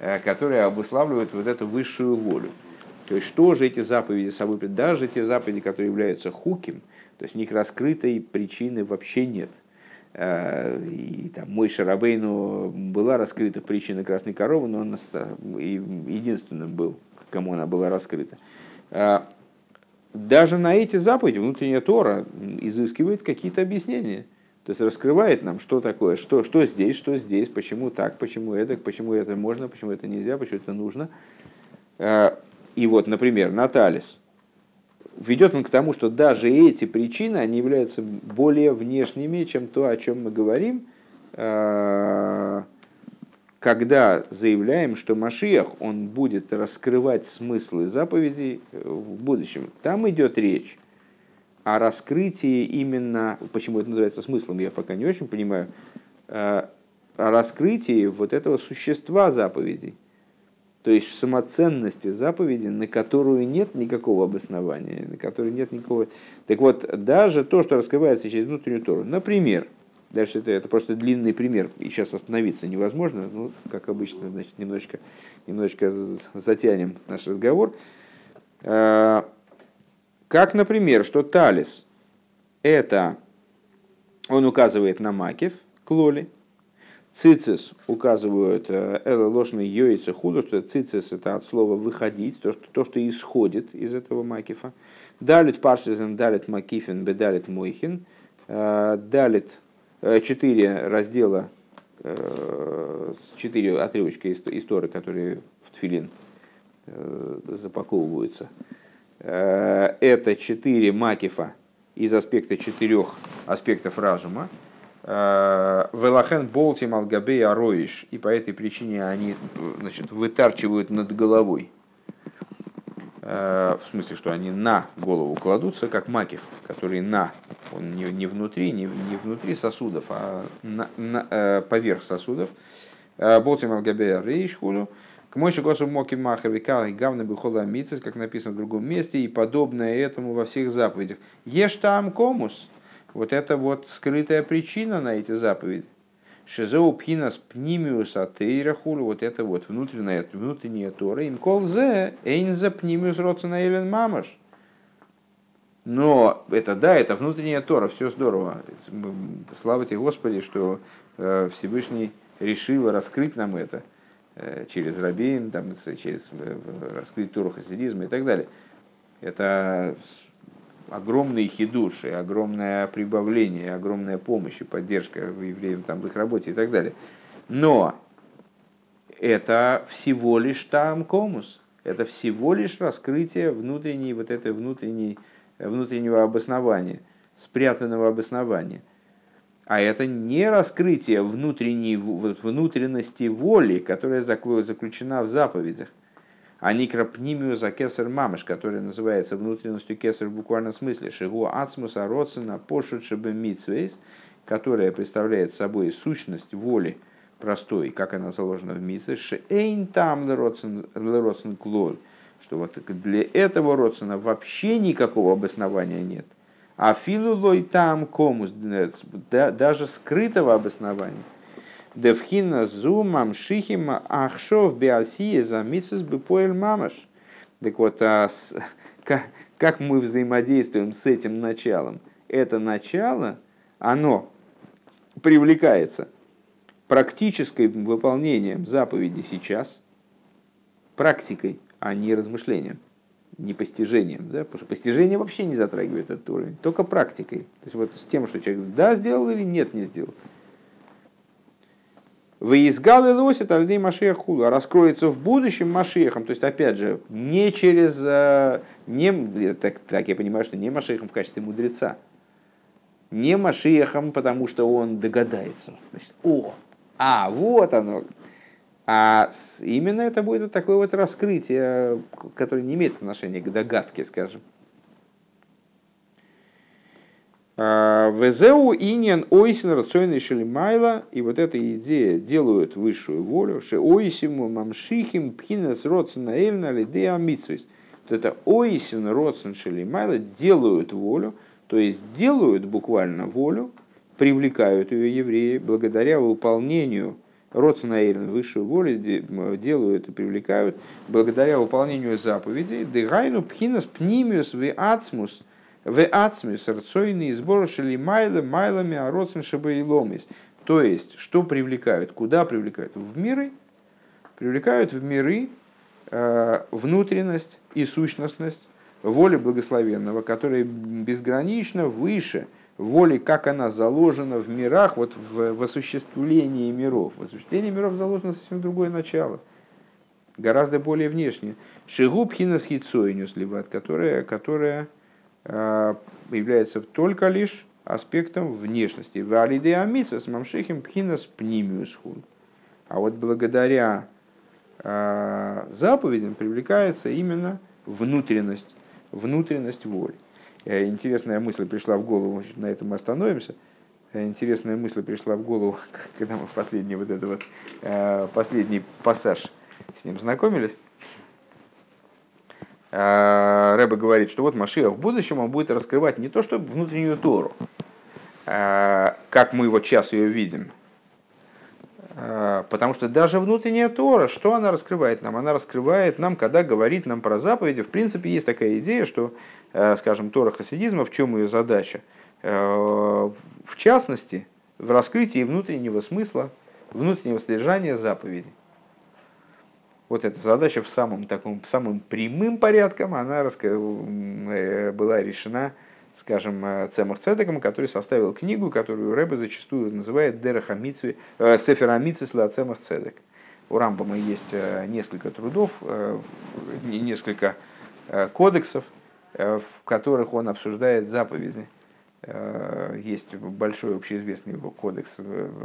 Speaker 1: э, которые обуславливают вот эту высшую волю. То есть, что же эти заповеди собой, даже те заповеди, которые являются хуким, то есть в них раскрытой причины вообще нет. Э, И там мой Шарабейну была раскрыта причина красной коровы, но он и единственным был, кому она была раскрыта. Э, Даже на эти заповеди внутренняя Тора изыскивает какие-то объяснения. То есть раскрывает нам, что такое, что, что здесь, что здесь, почему так, почему это, почему это можно, почему это нельзя, почему это нужно. И вот, например, Наталис ведет он к тому, что даже эти причины, они являются более внешними, чем то, о чем мы говорим, э, когда заявляем, что Машиах, он будет раскрывать смыслы заповедей э, в будущем. Там идет речь о раскрытии именно, почему это называется смыслом, я пока не очень понимаю, э, о раскрытии вот этого существа заповедей. То есть самоценности заповеди, на которую нет никакого обоснования, на которую нет никакого... Так вот, даже то, что раскрывается через внутреннюю Тору, например, дальше это, это просто длинный пример, и сейчас остановиться невозможно, ну, как обычно, значит, немножечко, немножечко затянем наш разговор. Э, Как, например, что талис – это, он указывает на макев, клоли, Цицис указывают элла ложный йоица худу, что цицис это от слова выходить, то, что, то, что исходит из этого макифа. Далит паршизен, далит макифин, бедалит мойхин. Э, Далит э, четыре раздела, э, четыре отрывочка из истории, которые в Тфилин запаковываются. Это четыре макифа из аспекта четырех аспектов разума. Э, Велахен болтим алгабей ароиш. И по этой причине они значит, вытарчивают над головой. В смысле, что они на голову кладутся, как макив, который на. Он не, не внутри, не, не внутри сосудов, а на, на, поверх сосудов. Болтим алгабей ароиш худу. К мойши госу моки махер и гавны бихола как написано в другом месте, и подобное этому во всех заповедях. Ешь там комус. Вот это вот скрытая причина на эти заповеди. Шизоу пхинас пнимиус атеирахулю, вот это вот внутренняя, внутренняя тора. Им кол зе, эйнза пнимиус родсена элен мамаш. Но это да, это внутренняя тора, все здорово. Слава тебе Господи, что э, Всевышний решил раскрыть нам это. Э, через рабин, там, через э, раскрыть Туру хасидизма и так далее. Это огромные хидуши, огромное прибавление, огромная помощь и поддержка евреям там, в их работе и так далее. Но это всего лишь там комус, это всего лишь раскрытие внутренней, вот этой внутренней, внутреннего обоснования, спрятанного обоснования – а это не раскрытие внутренней, внутренности воли, которая заключена в заповедях, а не крапнимию за кесар мамыш, которая называется внутренностью кесар в буквальном смысле, шигу ацмуса родсена пошут митсвейс, которая представляет собой сущность воли простой, как она заложена в митсве, шейн там леродсен клоль, что вот для этого родсена вообще никакого обоснования нет – а филулой там комус, даже скрытого обоснования. Девхина зумам шихима ахшов биасия за митсус бепоэль мамаш. Так вот, а с, как, как мы взаимодействуем с этим началом? Это начало, оно привлекается практическим выполнением заповеди сейчас, практикой, а не размышлением не постижением, да? потому что постижение вообще не затрагивает этот уровень, только практикой. То есть вот с тем, что человек да сделал или нет не сделал. Выизгал и лосит альдей Машех худу, а раскроется в будущем Машехом. То есть, опять же, не через, э, не, так, так я понимаю, что не Машехом в качестве мудреца, не Машехом, потому что он догадается. Значит, о, а, вот оно, а именно это будет вот такое вот раскрытие, которое не имеет отношения к догадке, скажем. А, Везеу иньян ойсин рационный шелимайла, и вот эта идея делают высшую волю, ше ойсиму мамшихим пхинес родсен эльна лидея митсвис. Это ойсин родсен шелимайла делают волю, то есть делают буквально волю, привлекают ее евреи благодаря выполнению Роцнаэльн, высшую волю делают и привлекают благодаря выполнению заповедей. Дегайну пхинас пнимиус в ацмус, в ацмус рцойный сбор шели майлы, майлами, а роцн шабаиломис. То есть, что привлекают? Куда привлекают? В миры. Привлекают в миры э, внутренность и сущностность воли благословенного, которая безгранично выше – воли, как она заложена в мирах, вот в, в осуществлении миров. В осуществлении миров заложено совсем другое начало, гораздо более внешнее. Шигубхина с хитсойнюс, либо которая, которая является только лишь аспектом внешности. Валиде амица с мамшихим пхинас пнимиус А вот благодаря э, заповедям привлекается именно внутренность, внутренность воли. Э, интересная мысль пришла в голову, на этом мы остановимся. Э, интересная мысль пришла в голову, когда мы в последний вот этот вот э, последний пассаж с ним знакомились. Рэба говорит, что вот Машия в будущем он будет раскрывать не то, что внутреннюю Тору, как мы вот сейчас ее видим, Потому что даже внутренняя Тора, что она раскрывает нам? Она раскрывает нам, когда говорит нам про заповеди. В принципе, есть такая идея, что Э, скажем, Тора хасидизма, в чем ее задача? Э, в частности, в раскрытии внутреннего смысла, внутреннего содержания заповедей. Вот эта задача в самом таком самым прямым порядком, она э, была решена, скажем, Цемах Цедеком, который составил книгу, которую Рэбе зачастую называет Дераха Митсви, Сефера Митсви Цемах Цедек. у Рамбама есть э, несколько трудов, э, несколько кодексов, в которых он обсуждает заповеди. Есть большой общеизвестный его кодекс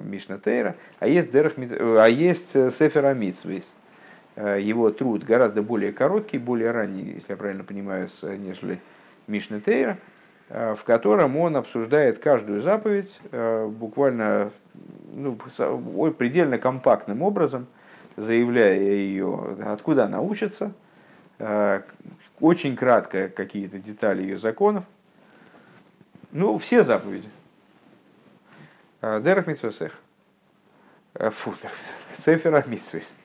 Speaker 1: Мишна Тейра, а есть, Дерах, а есть Сефер Амитсвейс. Его труд гораздо более короткий, более ранний, если я правильно понимаю, нежели Мишна Тейра, в котором он обсуждает каждую заповедь буквально ну, предельно компактным образом, заявляя ее, откуда она учится, э, очень кратко какие-то детали ее законов. Ну, все заповеди. Э, Дерах Митсвесех. Э, фу, Цефера Митсвес.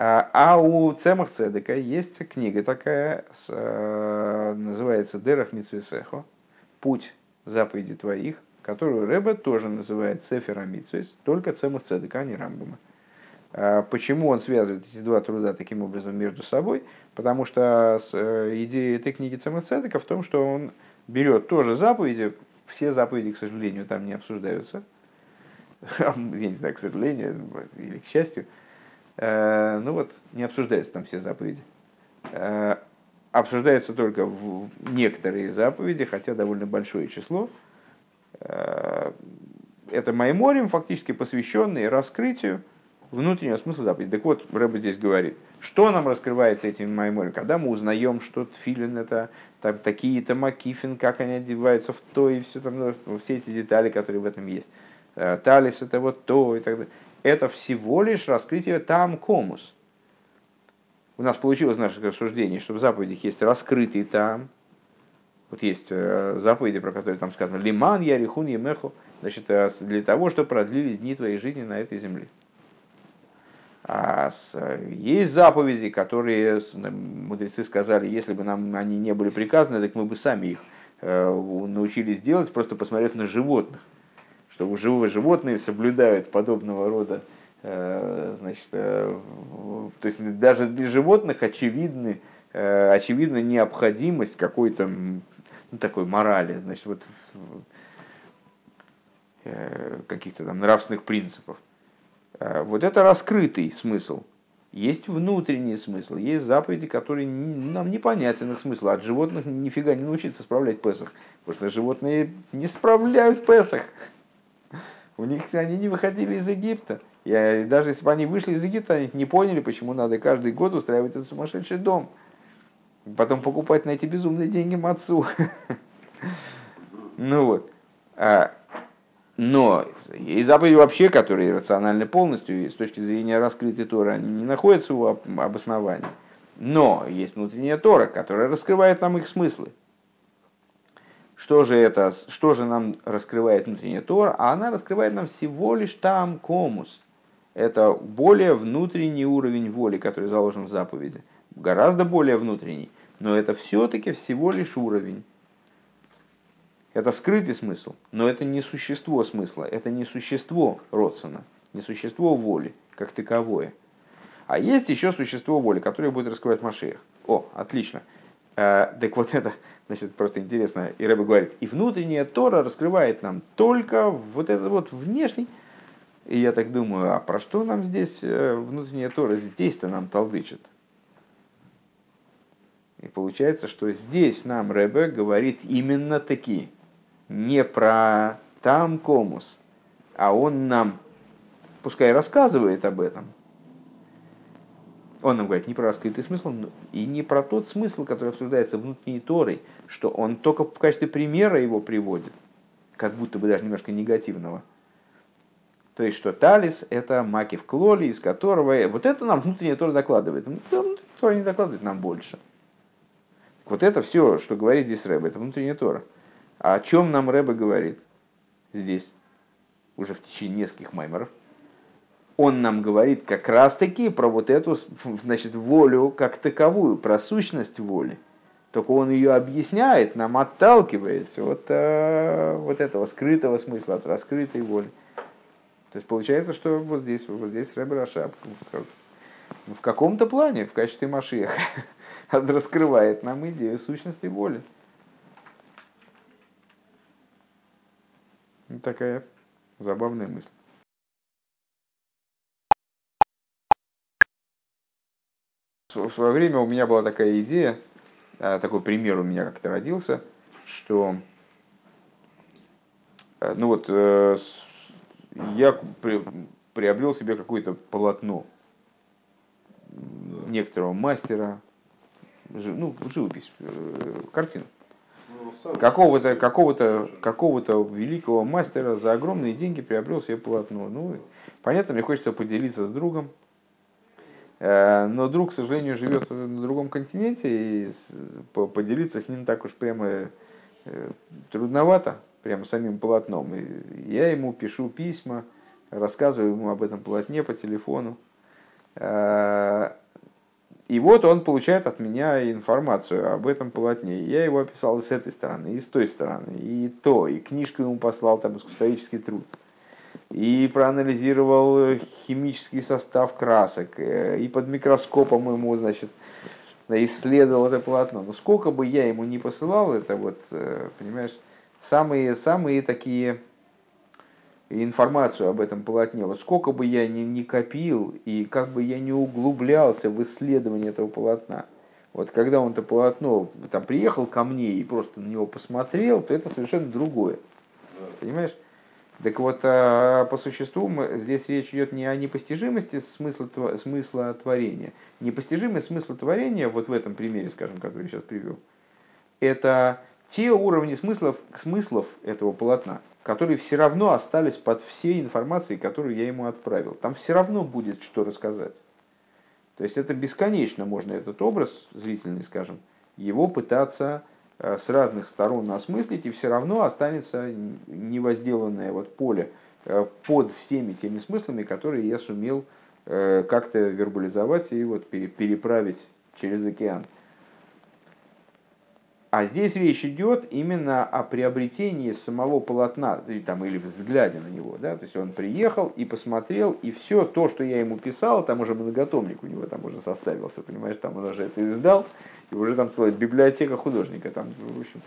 Speaker 1: А у Цемах Цедека есть книга такая, называется Дерах Митсвесехо, Путь заповеди твоих которую Рэбе тоже называет Сефер Амитсвис, только Цемах Цедека, а не Рамбама. А почему он связывает эти два труда таким образом между собой? Потому что э, идея этой книги Цемах Цедека в том, что он берет тоже заповеди, все заповеди, к сожалению, там не обсуждаются, я не знаю, к сожалению или к счастью, э, ну вот, не обсуждаются там все заповеди. Э, обсуждаются только некоторые заповеди, хотя довольно большое число, Э, это Майморим, фактически посвященный раскрытию внутреннего смысла заповеди. Так вот, Рэба здесь говорит, что нам раскрывается этим Майморим, когда мы узнаем, что филин это там, такие-то макифин, как они одеваются в то, и все, там, ну, все эти детали, которые в этом есть. Э, талис это вот то и так далее. Это всего лишь раскрытие там комус. У нас получилось наше рассуждение, что в заповедях есть раскрытый там, вот есть э, заповеди, про которые там сказано «Лиман ярихун емеху», значит, э, для того, чтобы продлились дни твоей жизни на этой земле. А есть заповеди, которые мудрецы сказали, если бы нам они не были приказаны, так мы бы сами их э, научились делать, просто посмотрев на животных. Что живые животные соблюдают подобного рода значит, то есть даже для животных очевидны, очевидна необходимость какой-то ну, такой морали, значит, вот э, каких-то там нравственных принципов. Э, вот это раскрытый смысл. Есть внутренний смысл, есть заповеди, которые нам непонятен их смысл. От животных нифига не научиться справлять Песах. Потому что животные не справляют Песах. У них они не выходили из Египта. И даже если бы они вышли из Египта, они не поняли, почему надо каждый год устраивать этот сумасшедший дом потом покупать на эти безумные деньги мацу. Ну вот. А, но есть заповеди вообще, которые рациональны полностью, и с точки зрения раскрытой Торы, они не находятся у обоснования. Но есть внутренняя Тора, которая раскрывает нам их смыслы. Что же это, что же нам раскрывает внутренняя Тора? А она раскрывает нам всего лишь там комус. Это более внутренний уровень воли, который заложен в заповеди. Гораздо более внутренний но это все-таки всего лишь уровень. Это скрытый смысл, но это не существо смысла, это не существо Родсона, не существо воли как таковое. А есть еще существо воли, которое будет раскрывать Машех. О, отлично. Э, так вот это, значит, просто интересно. И Рэбе говорит, и внутренняя Тора раскрывает нам только вот этот вот внешний. И я так думаю, а про что нам здесь э, внутренняя Тора здесь-то нам толдычит? И получается, что здесь нам Рэбе говорит именно такие, не про там комус, а он нам, пускай рассказывает об этом, он нам говорит не про раскрытый смысл и не про тот смысл, который обсуждается внутренней Торой, что он только в качестве примера его приводит, как будто бы даже немножко негативного. То есть, что талис – это маки в клоле, из которого... Вот это нам внутренняя Тора докладывает. Внутренняя Тора не докладывает нам больше. Вот это все, что говорит здесь Рэбе, это внутренняя Тора. А о чем нам Рэбе говорит здесь, уже в течение нескольких маймеров? Он нам говорит как раз-таки про вот эту значит, волю как таковую, про сущность воли. Только он ее объясняет, нам отталкивается от э, вот этого скрытого смысла, от раскрытой воли. То есть получается, что вот здесь, вот здесь Рэбе Рашаб в каком-то плане, в качестве Машиха, раскрывает нам идею сущности воли. Такая забавная мысль. В свое время у меня была такая идея, э, такой пример у меня как-то родился, что э, ну вот э, я приобрел себе какое-то полотно некоторого мастера, ну, живопись, картину. Ну, какого-то какого-то какого-то великого мастера за огромные деньги приобрел себе полотно. Ну, понятно, мне хочется поделиться с другом, Э, но друг, к сожалению, живет на другом континенте, и поделиться с ним так уж прямо э, трудновато, прямо самим полотном. И я ему пишу письма, рассказываю ему об этом полотне по телефону. Э, и вот он получает от меня информацию об этом полотне. Я его описал и с этой стороны, и с той стороны, и то, и книжку ему послал, там, искусствоведческий труд и проанализировал химический состав красок, э, и под микроскопом ему, значит, исследовал это полотно. Но сколько бы я ему не посылал, это вот, э, понимаешь, самые, самые такие информацию об этом полотне, вот сколько бы я ни, ни копил и как бы я не углублялся в исследование этого полотна, вот когда он это полотно там приехал ко мне и просто на него посмотрел, то это совершенно другое. Понимаешь? Так вот, а, по существу здесь речь идет не о непостижимости смысла, смысла творения. Непостижимость смысла творения, вот в этом примере, скажем, который я сейчас привел, это те уровни смыслов, смыслов этого полотна, которые все равно остались под всей информацией, которую я ему отправил. Там все равно будет что рассказать. То есть это бесконечно можно этот образ зрительный, скажем, его пытаться с разных сторон осмыслить, и все равно останется невозделанное вот поле э, под всеми теми смыслами, которые я сумел э, как-то вербализовать и вот переправить через океан. А здесь речь идет именно о приобретении самого полотна там, или взгляде на него. Да? То есть он приехал и посмотрел, и все то, что я ему писал, там уже многотомник у него там уже составился, понимаешь, там он уже это издал, уже там целая библиотека художника. Там, в общем.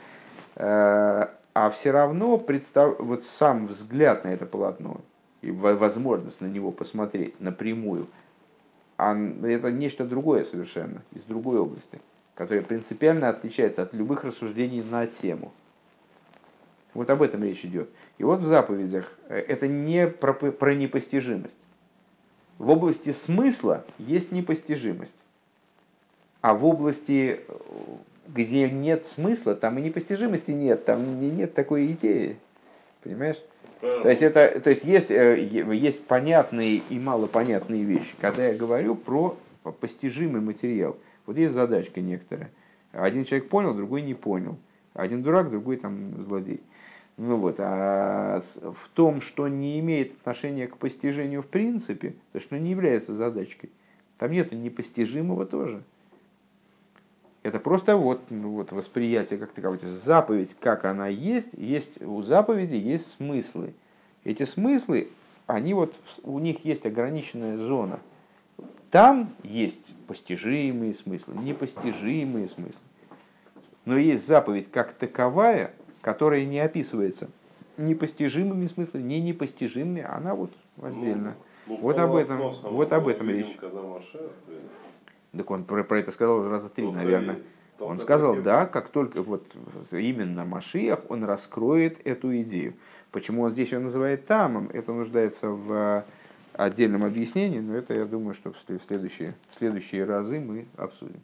Speaker 1: Э, а все равно представ... вот сам взгляд на это полотно и возможность на него посмотреть напрямую, а это нечто другое совершенно, из другой области, которое принципиально отличается от любых рассуждений на тему. Вот об этом речь идет. И вот в заповедях э, это не про, про непостижимость. В области смысла есть непостижимость. А в области, где нет смысла, там и непостижимости нет, там нет такой идеи. Понимаешь? То есть, это, то есть есть, э, есть понятные и малопонятные вещи. Когда я говорю про постижимый материал, вот есть задачка некоторая. Один человек понял, другой не понял. Один дурак, другой там злодей. Ну вот, а в том, что не имеет отношения к постижению в принципе, то что не является задачкой, там нет непостижимого тоже. Это просто вот, ну, вот восприятие как таковое. То есть заповедь, как она есть, есть у заповеди есть смыслы. Эти смыслы, они вот, у них есть ограниченная зона. Там есть постижимые смыслы, непостижимые смыслы. Но есть заповедь как таковая, которая не описывается непостижимыми смыслами, не непостижимыми, она вот отдельно. Ну, ну, вот об этом, вот об этом речь. Так он про, про это сказал уже раза три, ну, наверное. Он сказал, да, как только вот именно Машиах, он раскроет эту идею. Почему он здесь ее называет тамом, это нуждается в отдельном объяснении, но это, я думаю, что в следующие, в следующие разы мы обсудим.